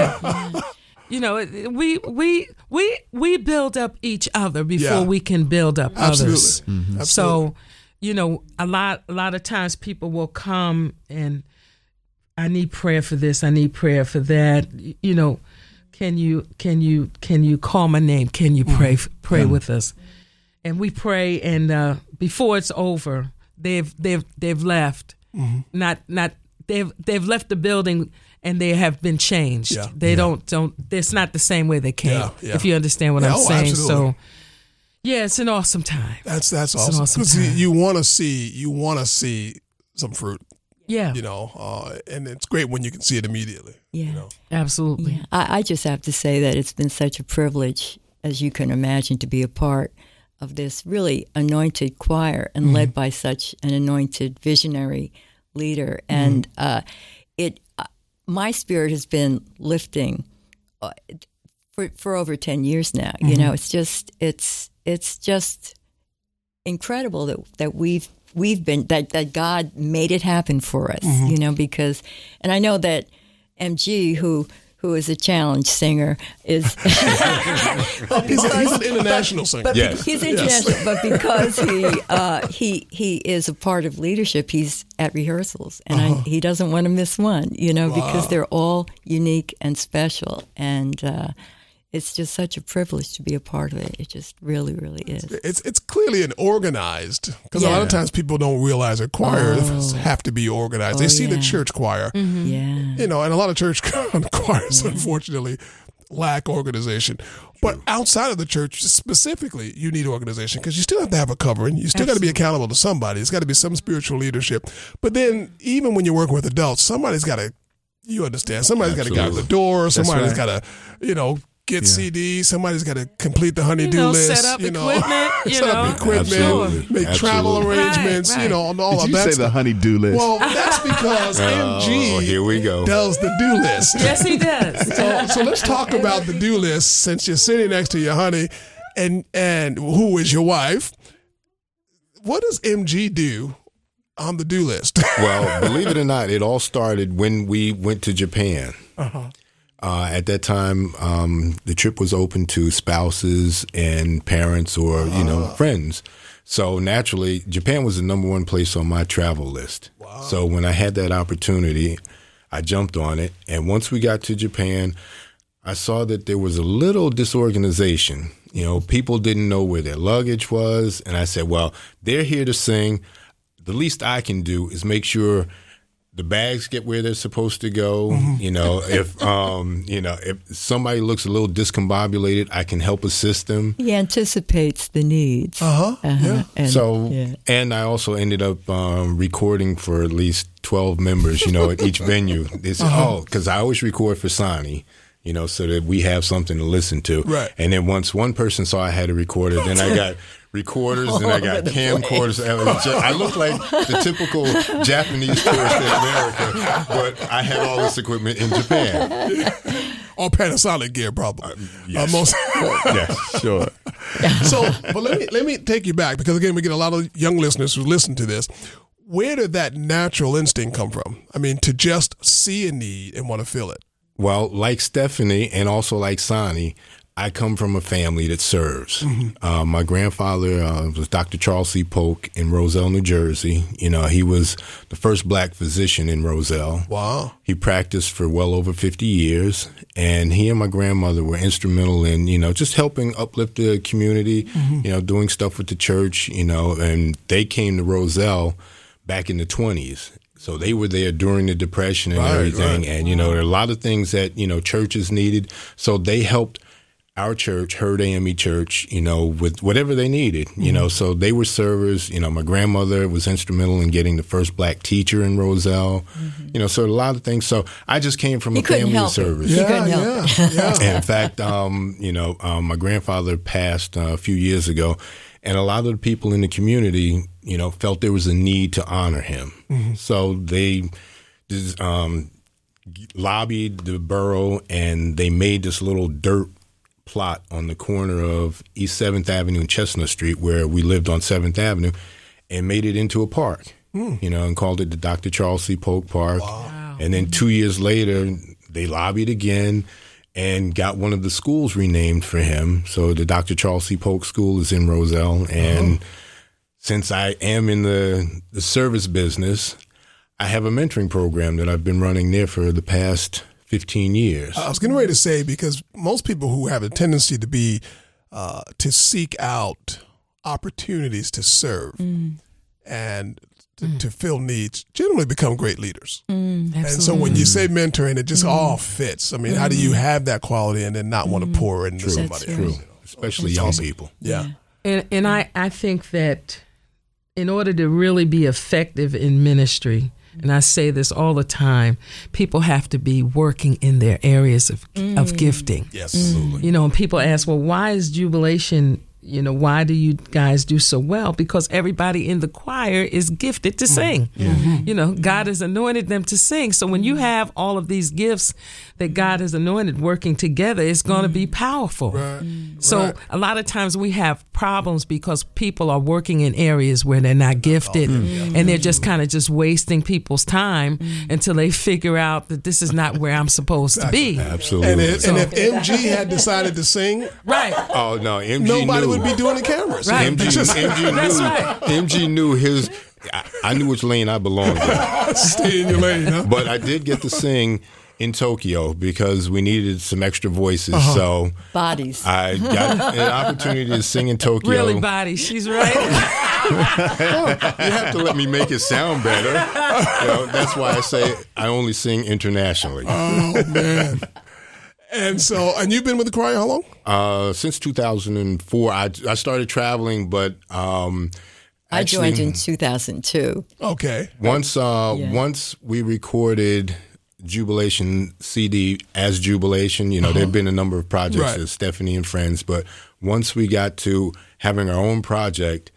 yeah. You know, we we we we build up each other before Yeah. we can build up Absolutely. others. Absolutely. So, you know, a lot a lot of times people will come and I need prayer for this, I need prayer for that. You know, can you can you can you call my name? Can you pray f pray with us? And we pray and uh before it's over, they've they've they've left. Not not they've they've left the building and they have been changed. Yeah. They don't don't it's not the same way they came. Yeah, yeah. If you understand what Yeah, I'm oh, saying. absolutely. So yeah, it's an awesome time. That's that's It's an awesome. awesome 'Cause you, time. you want to see you want to see some fruit, Yeah. you know, uh, and it's great when you can see it immediately. yeah. You know, Absolutely. Yeah, I, I just have to say that it's been such a privilege, as you can imagine, to be a part of this really anointed choir and led by such an anointed visionary leader. And uh, it, uh, my spirit has been lifting uh, for for over ten years now. You know, it's just it's it's just incredible that that we've we've been that that God made it happen for us. You know, because and I know that MG who who is a challenge singer, is He's, a, he's an international singer. but Yes. he's international. But because he uh, he he is a part of leadership, he's at rehearsals, and I, he doesn't want to miss one. You know, because they're all unique and special, and uh, it's just such a privilege to be a part of it. It just really, really is. it's it's clearly an organized because a lot of times people don't realize that choirs oh. have to be organized. they Oh, see the church choir, mm-hmm. Yeah. you know, and a lot of church choirs unfortunately lack organization. But outside of the church, specifically, you need organization because you still have to have a covering. You still got to be accountable to somebody. It's got to be some spiritual leadership. But then, even when you're working with adults, somebody's got to. You understand? Somebody's got to guard the door. Somebody's right. got to, you know, get CDs. Somebody's got to complete the You honeydew know, list. set up you know, equipment, you set up know. equipment, Absolutely. make travel arrangements. Right, You know, and all Did of you that. say stuff. the honey-do list? Well, that's because MG Oh, here we go. does the do list. Yes, he does. So, so let's talk about the do list since you're sitting next to your honey and and who is your wife. What does MG do on the do list? well, believe it or not, it all started when we went to Japan. Uh-huh. Uh, at that time, um, the trip was open to spouses and parents or you know Ah. friends. So naturally, Japan was the number one place on my travel list. So when I had that opportunity, I jumped on it. And once we got to Japan, I saw that there was a little disorganization. You know, people didn't know where their luggage was. And I said, well, they're here to sing. The least I can do is make sure the bags get where they're supposed to go. You know, if um, you know, if somebody looks a little discombobulated, I can help assist them. He anticipates the needs. Uh-huh, yeah. And, So, yeah. and I also ended up um, recording for at least 12 members, you know, at each venue. They said, Uh-huh. oh, because I always record for Sonny, you know, so that we have something to listen to. Right. And then once one person saw I had a recorder, then I got recorders, and I got camcorders. And it just- I looked like the typical Japanese tourist in America, but I had all this equipment in Japan. or Panasonic gear, probably. yes. Uh, most- Yes. sure. so, but let me let me take you back because again, we get a lot of young listeners who listen to this. Where did that natural instinct come from? I mean, to just see a need and want to fill it. Well, like Stephanie and also like Sonny, I come from a family that serves. Uh, my grandfather uh, was Dr. Charles C. Polk in Roselle, New Jersey. You know, he was the first black physician in Roselle. Wow. He practiced for well over 50 years, and he and my grandmother were instrumental in, you know, just helping uplift the community, you know, doing stuff with the church, you know, and they came to Roselle back in the 20s. So they were there during the Depression and Right, everything. right. And, you know, there are a lot of things that, you know, churches needed. So they helped our church, Herd AME Church, you know, with whatever they needed, you know. So they were servers. You know, my grandmother was instrumental in getting the first black teacher in Roselle. You know, so a lot of things. So I just came from He a family of help it. servers. He Yeah, couldn't help yeah, yeah. And in fact, um, you know, um, my grandfather passed uh, a few years ago, and a lot of the people in the community, you know, felt there was a need to honor him. So they just, um, lobbied the borough, and they made this little dirt plot on the corner of East Seventh Avenue and Chestnut Street, where we lived on Seventh Avenue, and made it into a park. Hmm. You know, and called it the Dr. Charles C. Polk Park. And then two years later, they lobbied again and got one of the schools renamed for him. So the Dr. Charles C. Polk School is in Roselle. And oh. since I am in the, the service business, I have a mentoring program that I've been running there for the past 15 years. I was getting ready to say because most people who have a tendency to be uh, to seek out opportunities to serve mm. and to, mm. to fill needs generally become great leaders. Mm, and so when you say mentoring, it just all fits. I mean, how do you have that quality and then not want to pour it into somebody That's else? right. especially young people. Yeah. And and I, I think that in order to really be effective in ministry, and I say this all the time, people have to be working in their areas of of mm. gifting. Yes. absolutely. You know, and people ask, well, why is jubilation you know, why do you guys do so well? Because everybody in the choir is gifted to mm. sing. You know, God has anointed them to sing. So when you mm. have all of these gifts that God has anointed working together, it's going to be mm. powerful. Mm. So Right. a lot of times we have problems because people are working in areas where they're not gifted mm. and they're just kind of just wasting people's time until they figure out that this is not where I'm supposed to be. Absolutely. And if, and if MG had decided to sing, Right. oh no, MG nobody knew. would be doing the cameras. Right. MG, MG knew. That's right. MG knew his. I, I knew which lane I belonged in, Stay in your lane, huh? but I did get to sing in Tokyo because we needed some extra voices. Uh-huh. So Bodies. I got an opportunity to sing in Tokyo. Really, bodies. She's right. You have to let me make it sound better. You know, that's why I say I only sing internationally. Oh man. And so, and you've been with the choir how long? Uh, since 2004, I, I started traveling, but um, I joined in 2002. Okay. once uh, Yeah. once we recorded Jubilation CD as Jubilation. You know, there have been a number of projects Uh-huh. Right. as Stephanie and Friends, but once we got to having our own project,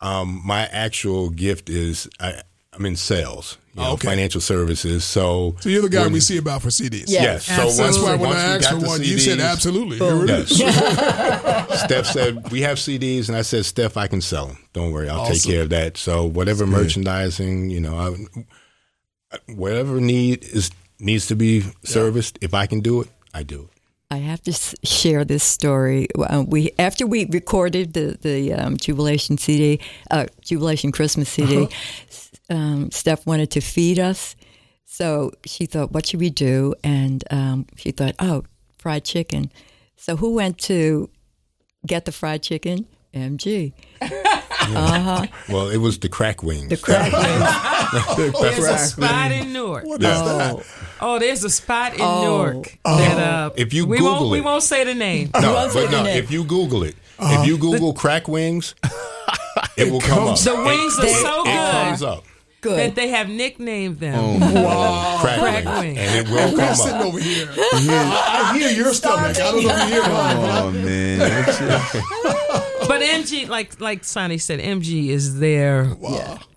um, my actual gift is I, I'm in sales, you know, Okay. financial services. So, So you're the guy when- we see about for CDs. Yeah. Yes. So Absolutely. That's why when once I we asked got for the one, you said CDs absolutely. Here it is. Yes. Steph said, We have CDs. And I said, Steph, I can sell them. Don't worry. I'll take care of that. So, whatever merchandising, you know, I, whatever need is needs to be serviced, if I can do it, I do it. I have to share this story. Uh, we after we recorded the the um, Jubilation CD, uh, Jubilation Christmas CD. s- Um, Steph wanted to feed us, so she thought, "What should we do?" And um, she thought, "Oh, fried chicken." So who went to get the fried chicken? MG, Uh-huh. Well, it was the crack wings. the crack wings. There's a spot in Newark. What is that? Oh, there's a spot in Oh. Newark that uh, If you we Google won't, we won't say the name. no, won't say but the no, name. if you Google it, if you Google crack wings, it will come up. The wings are so It comes good up. Good. that they have nicknamed them. Oh. Crack, Crack wings. wings. And it will We're come sitting up. over here. I, I hear your stomach. I don't know if you hear mine. Oh man, That's just- But MG, like like Sonny said, MG is there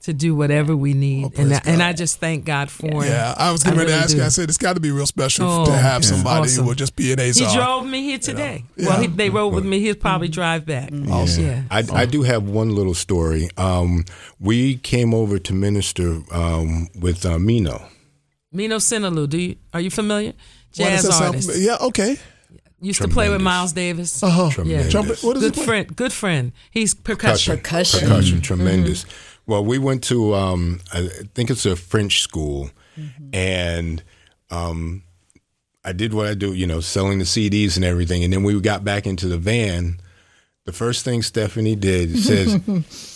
to do whatever we need, and I, and I just thank God for him. Yeah, I was getting I ready to really ask do. you. I said it's got to be real special Oh, to have yeah. somebody Awesome. who will just be an ace. He drove me here today. Yeah. Well, he, they rode with me. He'll probably drive back. Awesome. Yeah. I, I do have one little story. Um, we came over to minister um, with uh, Mino. Mino Cinelu, do you are you familiar? Jazz that artist. familiar? Yeah, okay. Used to play with Miles Davis. Uh-huh. Tremendous. Trumpet. What is Good it? play? friend. Good friend. He's percussion. Percussion. Percussion, tremendous. Well, we went to, um, I think it's a French school, and um, I did what I do, you know, selling the CDs and everything. And then we got back into the van. The first thing Stephanie did says,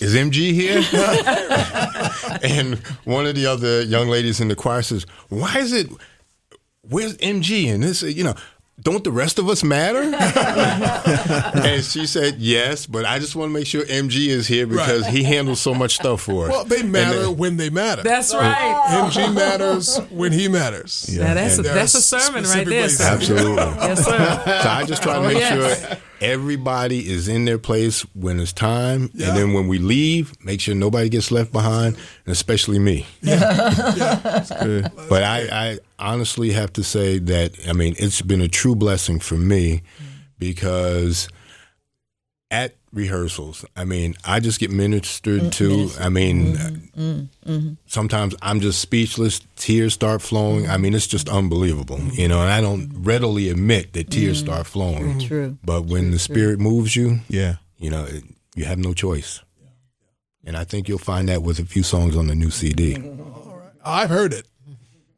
"Is MG here?" and one of the other young ladies in the choir says, "Why is it? Where's MG?" And this, you know. Don't the rest of us matter? and she said yes, but I just want to make sure MG is here because he handles so much stuff for us. Well, they matter then- when they matter. That's right. MG matters when he matters. Now that's a, And there that's a sermon right there. Sir. Absolutely. Yes, sir. So I just try to Oh, make yes. sure everybody is in their place when it's time, Yeah. and then when we leave, make sure nobody gets left behind, and especially me. yeah. But I, I honestly have to say that I mean it's been a true blessing for me mm. because at rehearsals, I mean I just get ministered to. I mean uh, sometimes I'm just speechless, tears start flowing. I mean it's just unbelievable, you know. And I don't readily admit that tears start flowing. True. But when the spirit moves you, yeah. you know, it, you have no choice. And I think you'll find that with a few songs on the new CD. I've heard it.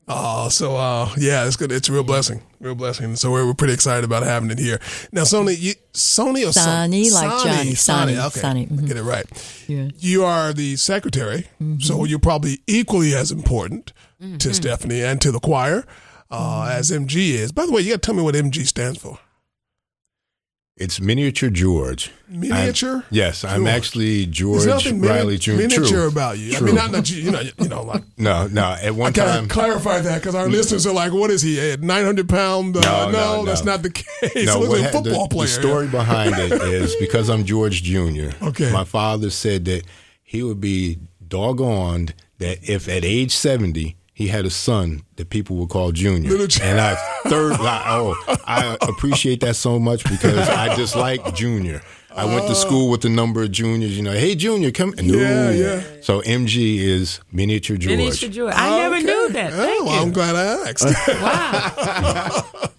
Oh, so uh, yeah, it's good. It's a real blessing, real blessing. So we're, we're pretty excited about having it here. Now, Sony, you, Sony or Son- Sonny, like Johnny. Sonny, Sonny, okay, Sonny, mhm. get it right. Yeah. You are the secretary, so you're probably equally as important to Stephanie and to the choir uh, as MG is. By the way, you got to tell me what MG stands for. It's miniature George. Miniature? I'm- yes, I'm actually George nothing mini- Riley Jr. miniature True. about you. I True. mean, not, not you, you know, you know, like, no, no. At I one gotta time, clarify that because our listeners are like, "What is he? A nine hundred pound?" Uh, No, no, no, that's no. not the case. no, what at a football the, player. the story behind it is because I'm George Jr. Okay. My father said that he would be doggoned that if at age 70 he had a son that people would call Junior. Little J- and I third, I, oh, I appreciate that so much because I just like Junior. I went to uh. school with a number of juniors. You know, hey Junior, come. No. Yeah, yeah. So MG is miniature George. Miniature George. I never Okay. knew that. Oh, Thank well, I'm glad I asked. Wow.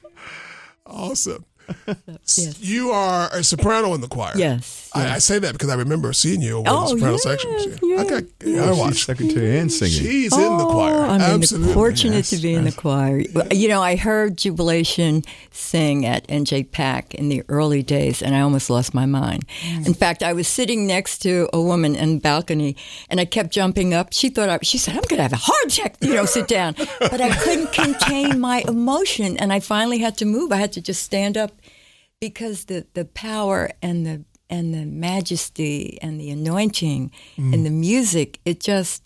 awesome. Yes. You are a soprano in the choir. Yes. I, I say that because I remember seeing you over in the Oh, soprano yeah, section. yeah. I, got, yeah, I She's watched. secretary and singing. She's in the choir. Oh, I'm Absolutely. fortunate Yes, to be in the choir. You know, I heard Jubilation sing at NJPAC in the early days, and I almost lost my mind. Mm. In fact, I was sitting next to a woman in the balcony, and I kept jumping up. She thought I, she said, "I'm going to have a heart attack." You know, sit down. But I couldn't contain my emotion, and I finally had to move. I had to just stand up because the the power and the and the majesty and the anointing and the mm. music it just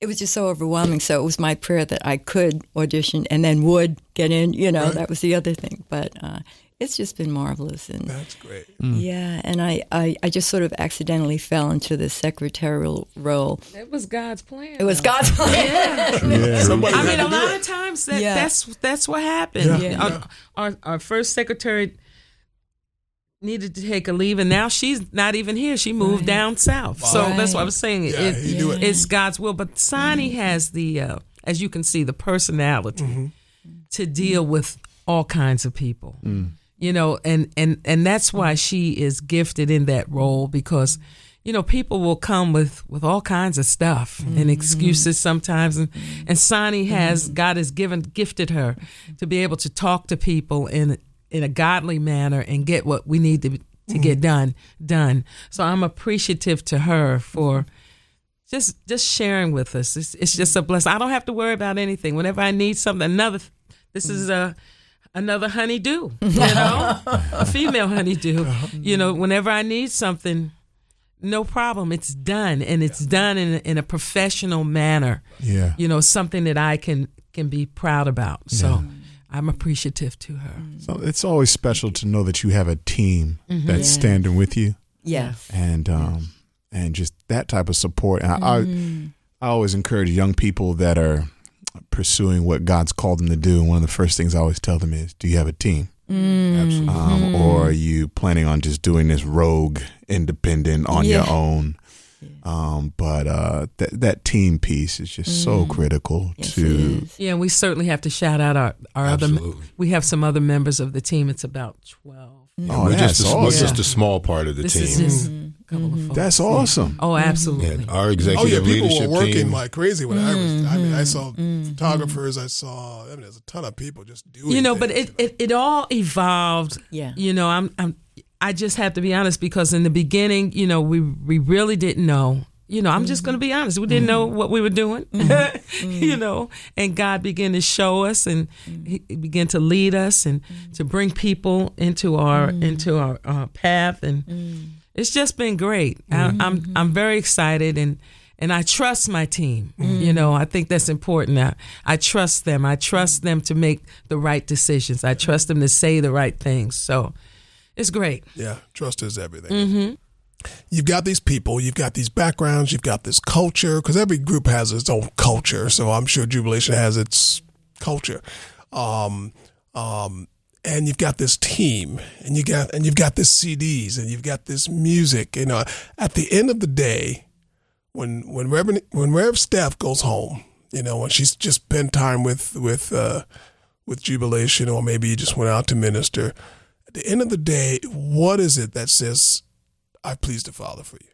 it was just so overwhelming so it was my prayer that i could audition and then would get in you know that was the other thing but uh, it's just been marvelous and That's great. Mm. yeah and I, I i just sort of accidentally fell into the secretarial role It was God's plan. it was god's plan Somebody I mean, a lot it. of times that, Yeah. that's that's what happened. Yeah. Uh, our, our our first secretary needed to take a leave, and now she's not even here. She moved down south. So that's what I was saying. Yeah, it, he do it. It's God's will. But Sonny mm-hmm. has the, uh, as you can see, the personality Mm-hmm. to deal with all kinds of people. Mm. You know, and and and that's why mm-hmm. she is gifted in that role because. You know, people will come with, with all kinds of stuff and mm-hmm. excuses sometimes, and and Sonny has God has given gifted her to be able to talk to people in in a godly manner and get what we need to to get mm-hmm. done done. So I'm appreciative to her for just just sharing with us. It's, it's just a blessing. I don't have to worry about anything. Whenever I need something, another this is a another honeydew, you know, a female honeydew. Uh-huh. You know, whenever I need something, no problem. It's done, and it's done in a, in a professional manner. Yeah. You know, something that I can can be proud about. So. I'm appreciative to her. So it's always special to know that you have a team Mm-hmm. that's Yeah. standing with you, yes and um, and just that type of support. And Mm-hmm. I, I always encourage young people that are pursuing what God's called them to do. And one of the first things I always tell them is, "Do you have a team?" Mm-hmm. Um, or are you planning on just doing this rogue, independent on your Yeah. Um, but uh, that that team piece is just so critical Mm. yes, to. Yeah, we certainly have to shout out our, our other. We have some other members of the team. It's about twelve. Oh, we're that's just a, we're just a small part of the This team. is just a couple of. That's awesome. oh, absolutely. Yeah, our Oh yeah, people leadership were working team. like crazy when I was. I mean, I saw photographers. I saw. I mean, there's a ton of people just doing. You know, but things. it, it, it all evolved. Yeah. You know, I'm I'm I just have to be honest because in the beginning, you know, we we really didn't know. You know, I'm just going to be honest. We didn't know mm-hmm. what we were doing. Mm-hmm. Mm-hmm. you know, and God began to show us and He began to lead us and to bring people into our into our uh, path, and it's just been great. I, I'm I'm very excited and. And I trust my team. You know, I think that's important. I, I trust them. I trust them to make the right decisions. I trust them to say the right things. So it's great. Yeah, trust is everything. You've got these people, you've got these backgrounds, you've got this culture, because every group has its own culture. So I'm sure Jubilation has its culture. Um, um, and you've got this team, and you got and you've got this CDs, and you've got this music. You know, at the end of the day, when when Reverend when Rev Steph goes home, you know, when she's just spent time with with uh, with Jubilation, or maybe you just went out to minister. At the end of the day, what is it that says, "I please the Father for you"?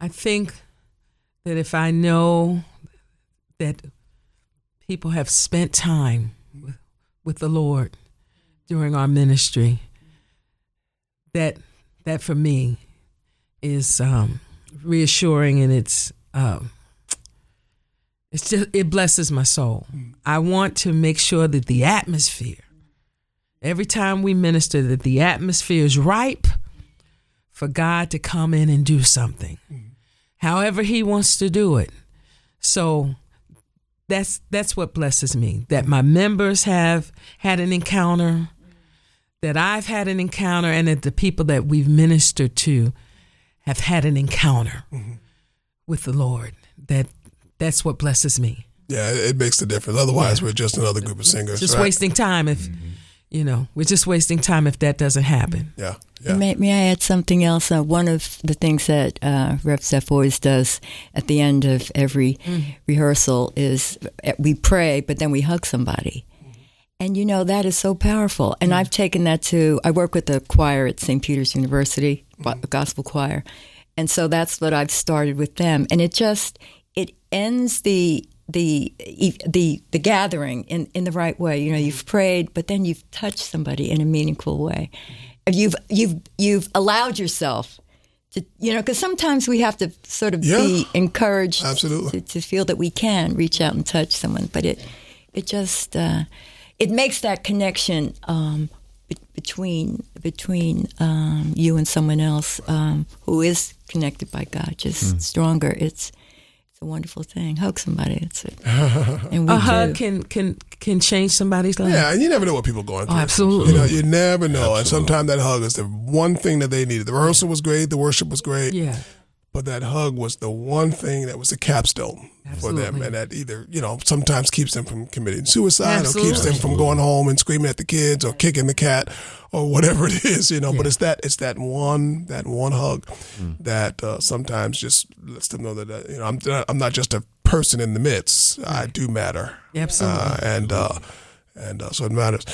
I think that if I know that people have spent time with, with the Lord during our ministry, that that for me is um, reassuring and it's um, it's just it blesses my soul. I want to make sure that the atmosphere every time we minister that the atmosphere is ripe for God to come in and do something. However he wants to do it. So that's that's what blesses me that my members have had an encounter that I've had an encounter and that the people that we've ministered to have had an encounter with the Lord. That that's what blesses me. Yeah, it it makes the difference. Otherwise, we're just another group of singers. Just right? wasting time if mm-hmm. You know, we're just wasting time if that doesn't happen. Yeah, yeah. May, may I add something else? Uh, one of the things that uh, Rev Steph always does at the end of every rehearsal is uh, we pray, but then we hug somebody. And you know, that is so powerful. And I've taken that to, I work with a choir at St. Peter's University, a gospel choir. And so that's what I've started with them. And it just, it ends the, the the the gathering in, in the right way. You know, you've prayed, but then you've touched somebody in a meaningful way. You've you've you've allowed yourself to you know because sometimes we have to sort of Yeah. be encouraged Absolutely. to, to feel that we can reach out and touch someone. But it it just uh, it makes that connection um, be- between between um, you and someone else um, who is connected by God just stronger. It's it's a wonderful thing. Hug somebody. It's a, and we A hug do. can can can change somebody's life. Yeah, and you never know what people are going through. Oh, absolutely. You know, you never know. And sometimes that hug is the one thing that they needed. The rehearsal was great, the worship was great, Yeah. But that hug was the one thing that was a capstone for them, and that either you know sometimes keeps them from committing suicide, or keeps Absolutely. them from going home and screaming at the kids, or kicking the cat, or whatever it is. You know, but it's that it's that one that one hug that uh, sometimes just lets them know that uh, you know I'm I'm not just a person in the midst. I do matter. Absolutely. Uh, and uh, and uh, so it matters.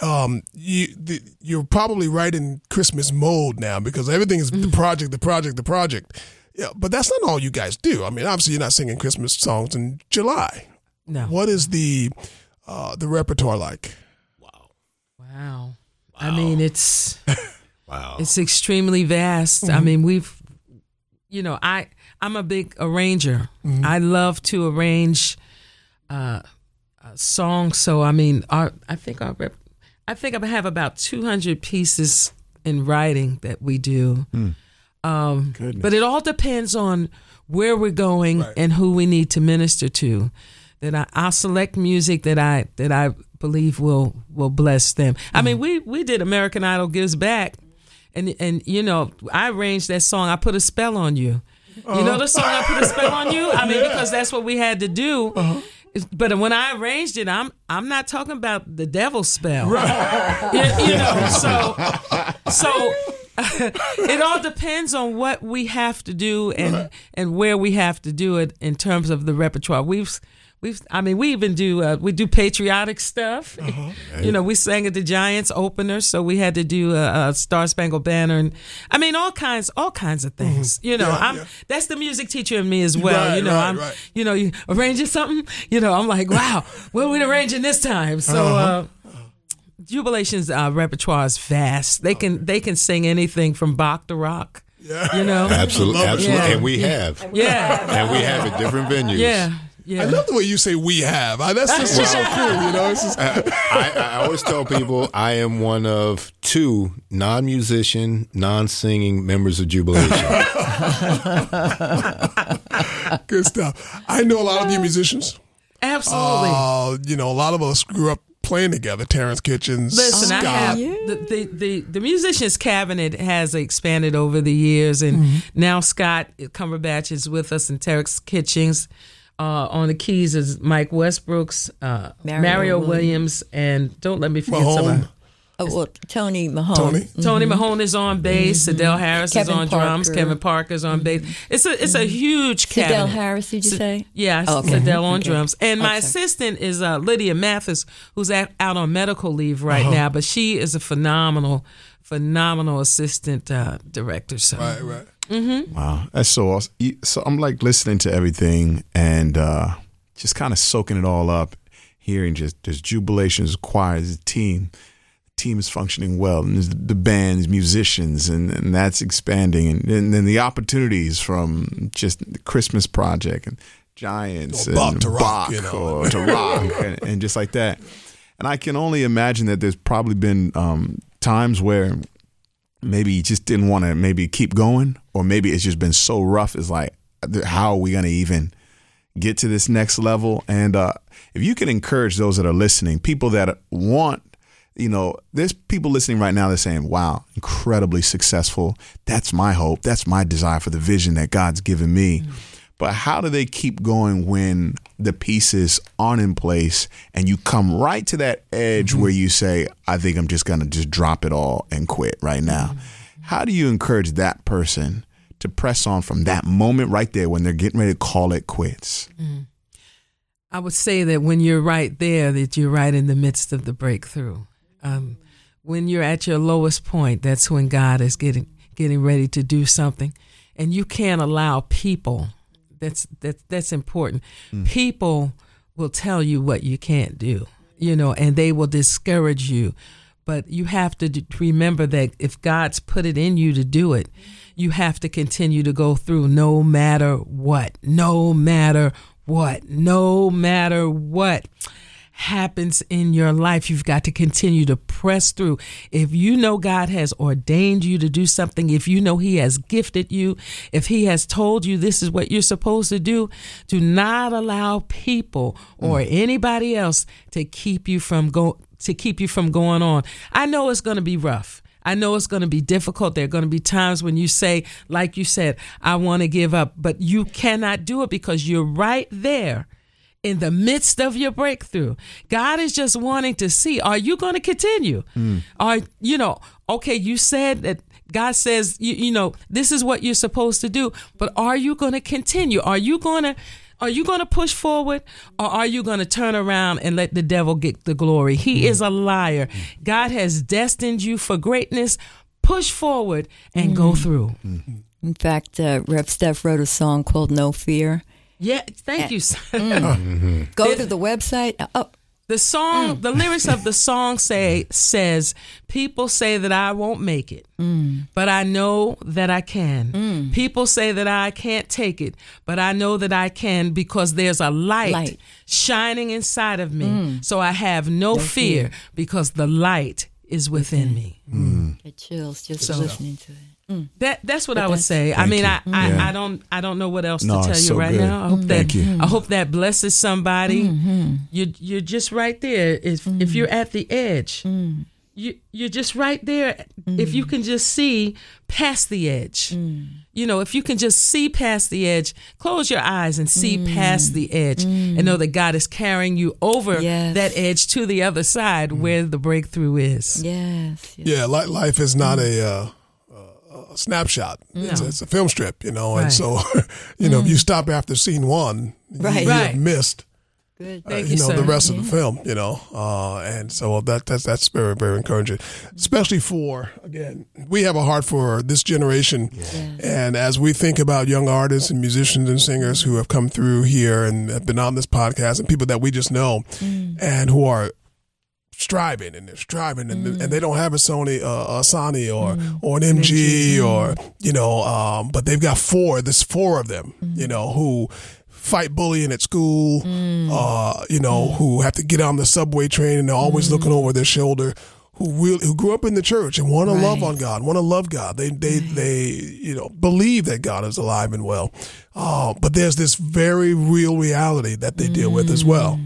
Um, you the, you're probably right in Christmas mode now because everything is the project, the project, the project. Yeah, but that's not all you guys do. I mean, obviously, you're not singing Christmas songs in July. No. What is the uh, the repertoire like? Wow. Wow. I mean, it's Wow. it's extremely vast. I mean, we've you know, I I'm a big arranger. I love to arrange uh, uh songs. So I mean, our I think our rep, I think I have about 200 pieces in writing that we do. Um, but it all depends on where we're going and who we need to minister to. That I, I'll select music that I that I believe will will bless them. I mean, we we did American Idol Gives Back, and and you know I arranged that song. I put a spell on you. You know the song I put a spell on you. I mean because that's what we had to do. But when I arranged it, I'm I'm not talking about the devil spell. you, you know, so so it all depends on what we have to do and and where we have to do it in terms of the repertoire. We've we've I mean we even do uh, we do patriotic stuff. You know, we sang at the Giants opener, so we had to do a, a Star Spangled Banner and I mean all kinds all kinds of things. You know, Yeah, I'm yeah. that's the music teacher in me as well. Right, you know, right, I'm you know, you arranging something, you know, I'm like, wow, what are we arranging this time? So Uh-huh. uh Jubilation's uh, repertoire is vast. They can they can sing anything from Bach to rock. Yeah. You know? Absolutely, absolutely, Yeah. and we have, Yeah. and we have at different venues. Yeah. I love the way you say "we have." I, that's just so cool. You know, it's just, I, I always tell people I am one of two non-musician, non-singing members of Jubilation. good stuff. I know a lot of you musicians. Absolutely. Uh, you know, a lot of us grew up playing together. Terrence Kitchens, Listen, I Scott. have the, the, the, the musicians cabinet has expanded over the years, and now Scott Cumberbatch is with us, and Terex Kitchens. Uh, on the keys is Mike Westbrooks, uh, Mario, Mario Williams, and don't let me forget Mahone. somebody. Oh, well, Tony Mahone. Tony? Tony Mahone is on bass. Adele Harris Kevin is on drums. Kevin Parker. is on bass. It's a it's a huge Sidell cabinet. Harris, did you Si- say? Yeah, Oh, okay. Sidell on Okay. drums. And my Okay. assistant is uh, Lydia Mathis, who's at, out on medical leave right Uh-huh. now, but she is a phenomenal, phenomenal assistant uh, director. So Right, right. Wow, that's so awesome. So I'm like listening to everything and uh, just kind of soaking it all up, hearing just there's jubilations, choirs, a team. Team is functioning well, and there's the bands, musicians, and, and that's expanding, and, and then the opportunities from just the Christmas project and Giants Or Bach and to rock, Bach you know. or to rock, and, and just like that. And I can only imagine that there's probably been um, times where maybe you just didn't want to maybe keep going, or maybe it's just been so rough. It's like, how are we going to even get to this next level? And uh, if you can encourage those that are listening, people that want, you know, there's people listening right now that are saying, wow, incredibly successful. That's my hope. That's my desire for the vision that God's given me. Mm-hmm. But how do they keep going when the pieces aren't in place and you come right to that edge mm-hmm. where you say, I think I'm just going to just drop it all and quit right now? Mm-hmm. How do you encourage that person to press on from that moment right there when they're getting ready to call it quits? Mm-hmm. I would say that when you're right there, that you're right in the midst of the breakthrough. Um, when you're at your lowest point, that's when God is getting getting ready to do something, and you can't allow people that's that's that's important. Mm. People will tell you what you can't do, you know, and they will discourage you. But you have to remember that if God's put it in you to do it, you have to continue to go through no matter what, no matter what, no matter what happens in your life, you've got to continue to press through. If you know God has ordained you to do something, if you know He has gifted you, if He has told you this is what you're supposed to do, do not allow people or mm. anybody else to keep you from go to keep you from going on. I know it's going to be rough. I know it's going to be difficult. There are going to be times when you say, like you said, I want to give up, but you cannot do it because you're right there in the midst of your breakthrough. God is just wanting to see are you going to continue? Mm. Are you know, okay, you said that God says you, you know, this is what you're supposed to do, but are you going to continue? Are you going to are you going to push forward or are you going to turn around and let the devil get the glory? He mm. is a liar. God has destined you for greatness. Push forward and mm. go through. In fact, uh, Rev Stef wrote a song called No Fear yeah, thank you. Mm. Go to the website. Oh. The song, mm. the lyrics of the song say says, "People say that I won't make it, mm. but I know that I can. Mm. People say that I can't take it, but I know that I can because there's a light, light. shining inside of me. Mm. So I have no, no fear, fear, because the light is within, within. me." Mm. Get chills just so, listening to it. Mm. That that's what but I would say. I mean, I, I, yeah. I, don't I don't know what else no, to tell you so right good. now. I hope mm. that I hope that blesses somebody. Mm-hmm. You you're just right there. If if you're at the edge, mm. you you're just right there. If you mm. can just see past the edge, mm. you know, if you can just see past the edge, close your eyes and see past the edge, and know that God is carrying you over yes. that edge to the other side where the breakthrough is. Yes. yes. Yeah, life is not a. Uh, snapshot. No. It's, it's, a film strip, you know, right. and so you know mm. if you stop after scene one, right. you, right. missed. Good. Uh, you, you, know the rest of the film, you know, uh, and so that that's that's very very encouraging, especially for again we have a heart for this generation, yeah. and as we think about young artists and musicians and singers who have come through here and have been on this podcast and people that we just know, mm. and who are striving and they're striving and, mm. and they don't have a Sony, uh, a Sony or mm. or an MG, or you know, um, but they've got four. There's four of them, mm. you know, who fight bullying at school, mm. uh, you know, mm. who have to get on the subway train and they're always looking mm. over their shoulder. Who really, who grew up in the church and want right. to love on God, want to love God. They they right. they you know believe that God is alive and well, uh, but there's this very real reality that they deal with as well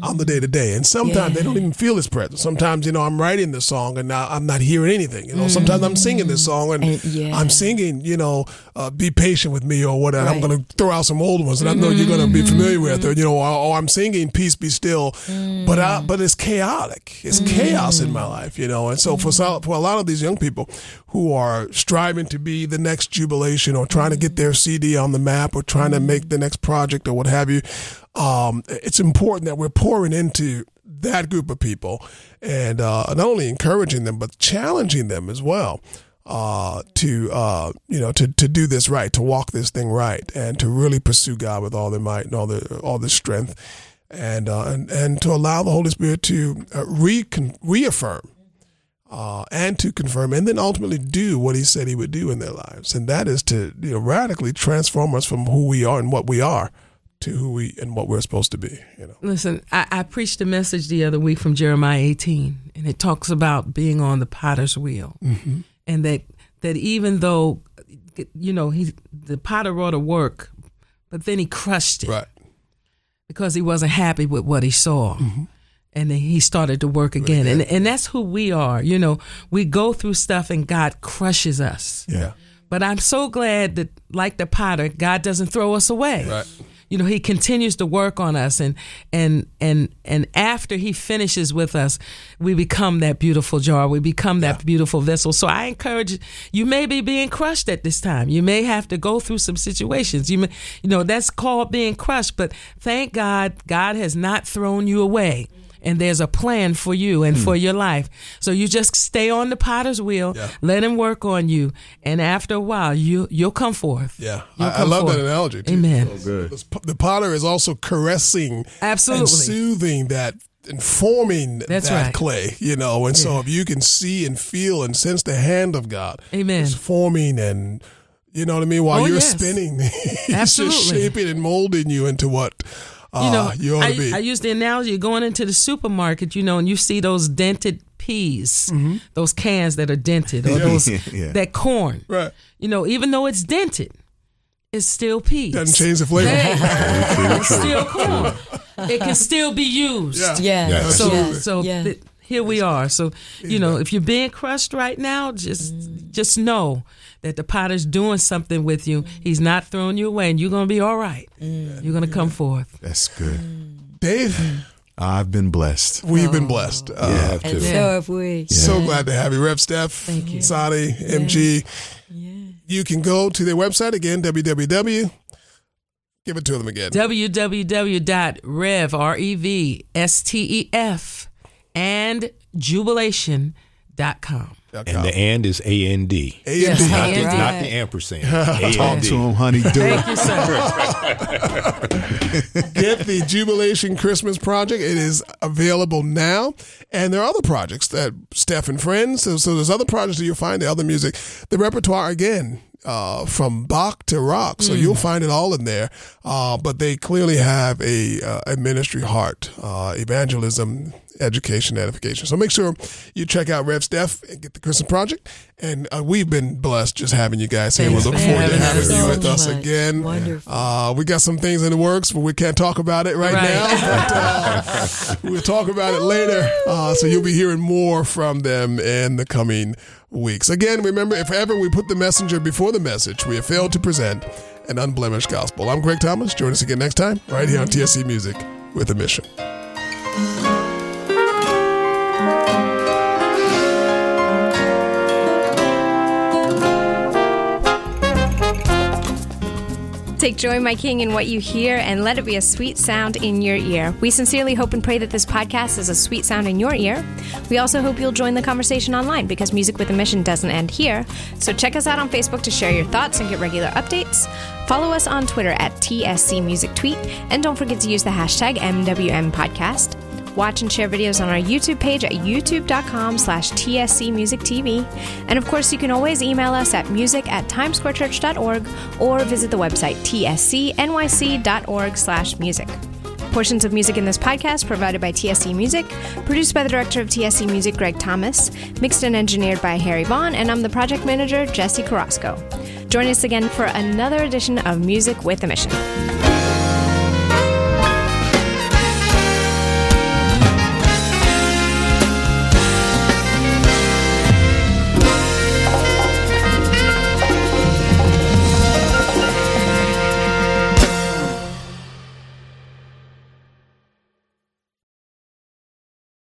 on the day to day. And sometimes yeah. they don't even feel his presence. Sometimes, you know, I'm writing this song and now I'm not hearing anything. You know, mm. sometimes I'm singing this song and, and yeah. I'm singing, you know, uh, be patient with me or whatever. Right. I'm going to throw out some old ones that I know you're going to be familiar with, or, you know, or, or I'm singing peace be still, mm. but I, but it's chaotic. It's mm. chaos in my life, you know. And so for, for a lot of these young people who are striving to be the next jubilation or trying to get their CD on the map or trying to make the next project or what have you, um, it's important that we're pouring into that group of people and uh, not only encouraging them but challenging them as well uh, to uh, you know to, to do this right, to walk this thing right, and to really pursue God with all their might and all their all their strength, and uh, and and to allow the Holy Spirit to uh, re- reaffirm uh, and to confirm, and then ultimately do what He said He would do in their lives, and that is to you know radically transform us from who we are and what we are to who we and what we're supposed to be. You know. Listen, I, I preached a message the other week from Jeremiah 18, and it talks about being on the potter's wheel, Mm-hmm. and that that even though, you know, he the potter wrought a work, but then he crushed it Right. because he wasn't happy with what he saw. Mm-hmm. And then he started to work again. And and that's who we are. You know, we go through stuff and God crushes us. Yeah. But I'm so glad that like the potter, God doesn't throw us away. Right. You know, he continues to work on us and and and and after he finishes with us, we become that beautiful jar. We become that beautiful vessel. So I encourage you may be being crushed at this time. You may have to go through some situations. You may you know, that's called being crushed, but thank God God has not thrown you away. And there's a plan for you and for hmm. your life. So you just stay on the potter's wheel, Yeah. let him work on you, and after a while you you'll come forth. Yeah. You'll I, I love forth. that analogy. Too. Amen. This p- The potter is also caressing Absolutely. and soothing that and forming That's that right. clay, you know. And so if you can see and feel and sense the hand of God, Amen. it's forming and you know what I mean while Oh, you're yes. spinning, He's Absolutely. just shaping and molding you into what you know, you ought to I, be. I use the analogy of going into the supermarket, you know, and you see those dented peas, Mm-hmm. those cans that are dented, or those Yeah. that corn. right. You know, even though it's dented, it's still peas. Doesn't change the flavor. Hey, it's still corn. It can still be used. Yeah. Yeah. Yeah. So, yeah. so yeah. th- here we are. So, you know, if you're being crushed right now, just just know that the potter's doing something with you. He's not throwing you away, and you're gonna be all right. You're gonna come forth. That's good. Dave, I've been blessed. we've been blessed. Uh, You have and so have we. So glad to have you, Rev Stef, Thank you. Sadi, MG. Yeah. You can go to their website again, www. Give it to them again. www.rev, R-E-V, S-T-E-F, and jubilation.com. And the and is A N D. A Yes, and D. Not, the, A&D. not the ampersand. A Talk to him, honey. Do Thank you, sir. Get the Jubilation Christmas Project. It is available now. And there are other projects that Stef and Friends. So, so there's other projects that you'll find, the other music. The repertoire, again, uh, from Bach to rock. So you'll find it all in there. Uh, but they clearly have a, uh, a ministry heart, uh, evangelism, education, edification. So make sure you check out Rev Stef and get the Christmas Project. And uh, we've been blessed just having you guys here. We Thanks look for forward to having having you So with us again. Wonderful. Uh, we got some things in the works, but we can't talk about it right, Right. now. But, uh, we'll talk about it later. Uh, so you'll be hearing more from them in the coming weeks. Again, remember, if ever we put the messenger before the message, we have failed to present an unblemished gospel. I'm Greg Thomas. Join us again next time, right here on TSC Music with a Mission. Take joy, my King, in what you hear and let it be a sweet sound in your ear. We sincerely hope and pray that this podcast is a sweet sound in your ear. We also hope you'll join the conversation online because Music with a Mission doesn't end here. So check us out on Facebook to share your thoughts and get regular updates. Follow us on Twitter at TSC Music Tweet. And don't forget to use the hashtag MWM Podcast. Watch and share videos on our YouTube page at youtube.com slash TSC Music TV. And of course, you can always email us at music at timesquarechurch.org or visit the website tscnyc.org slash music. Portions of music in this podcast provided by TSC Music, produced by the director of TSC Music, Greg Thomas, mixed and engineered by Harry Vaughn, and I'm the project manager, Jesse Carrasco. Join us again for another edition of Music with a Mission.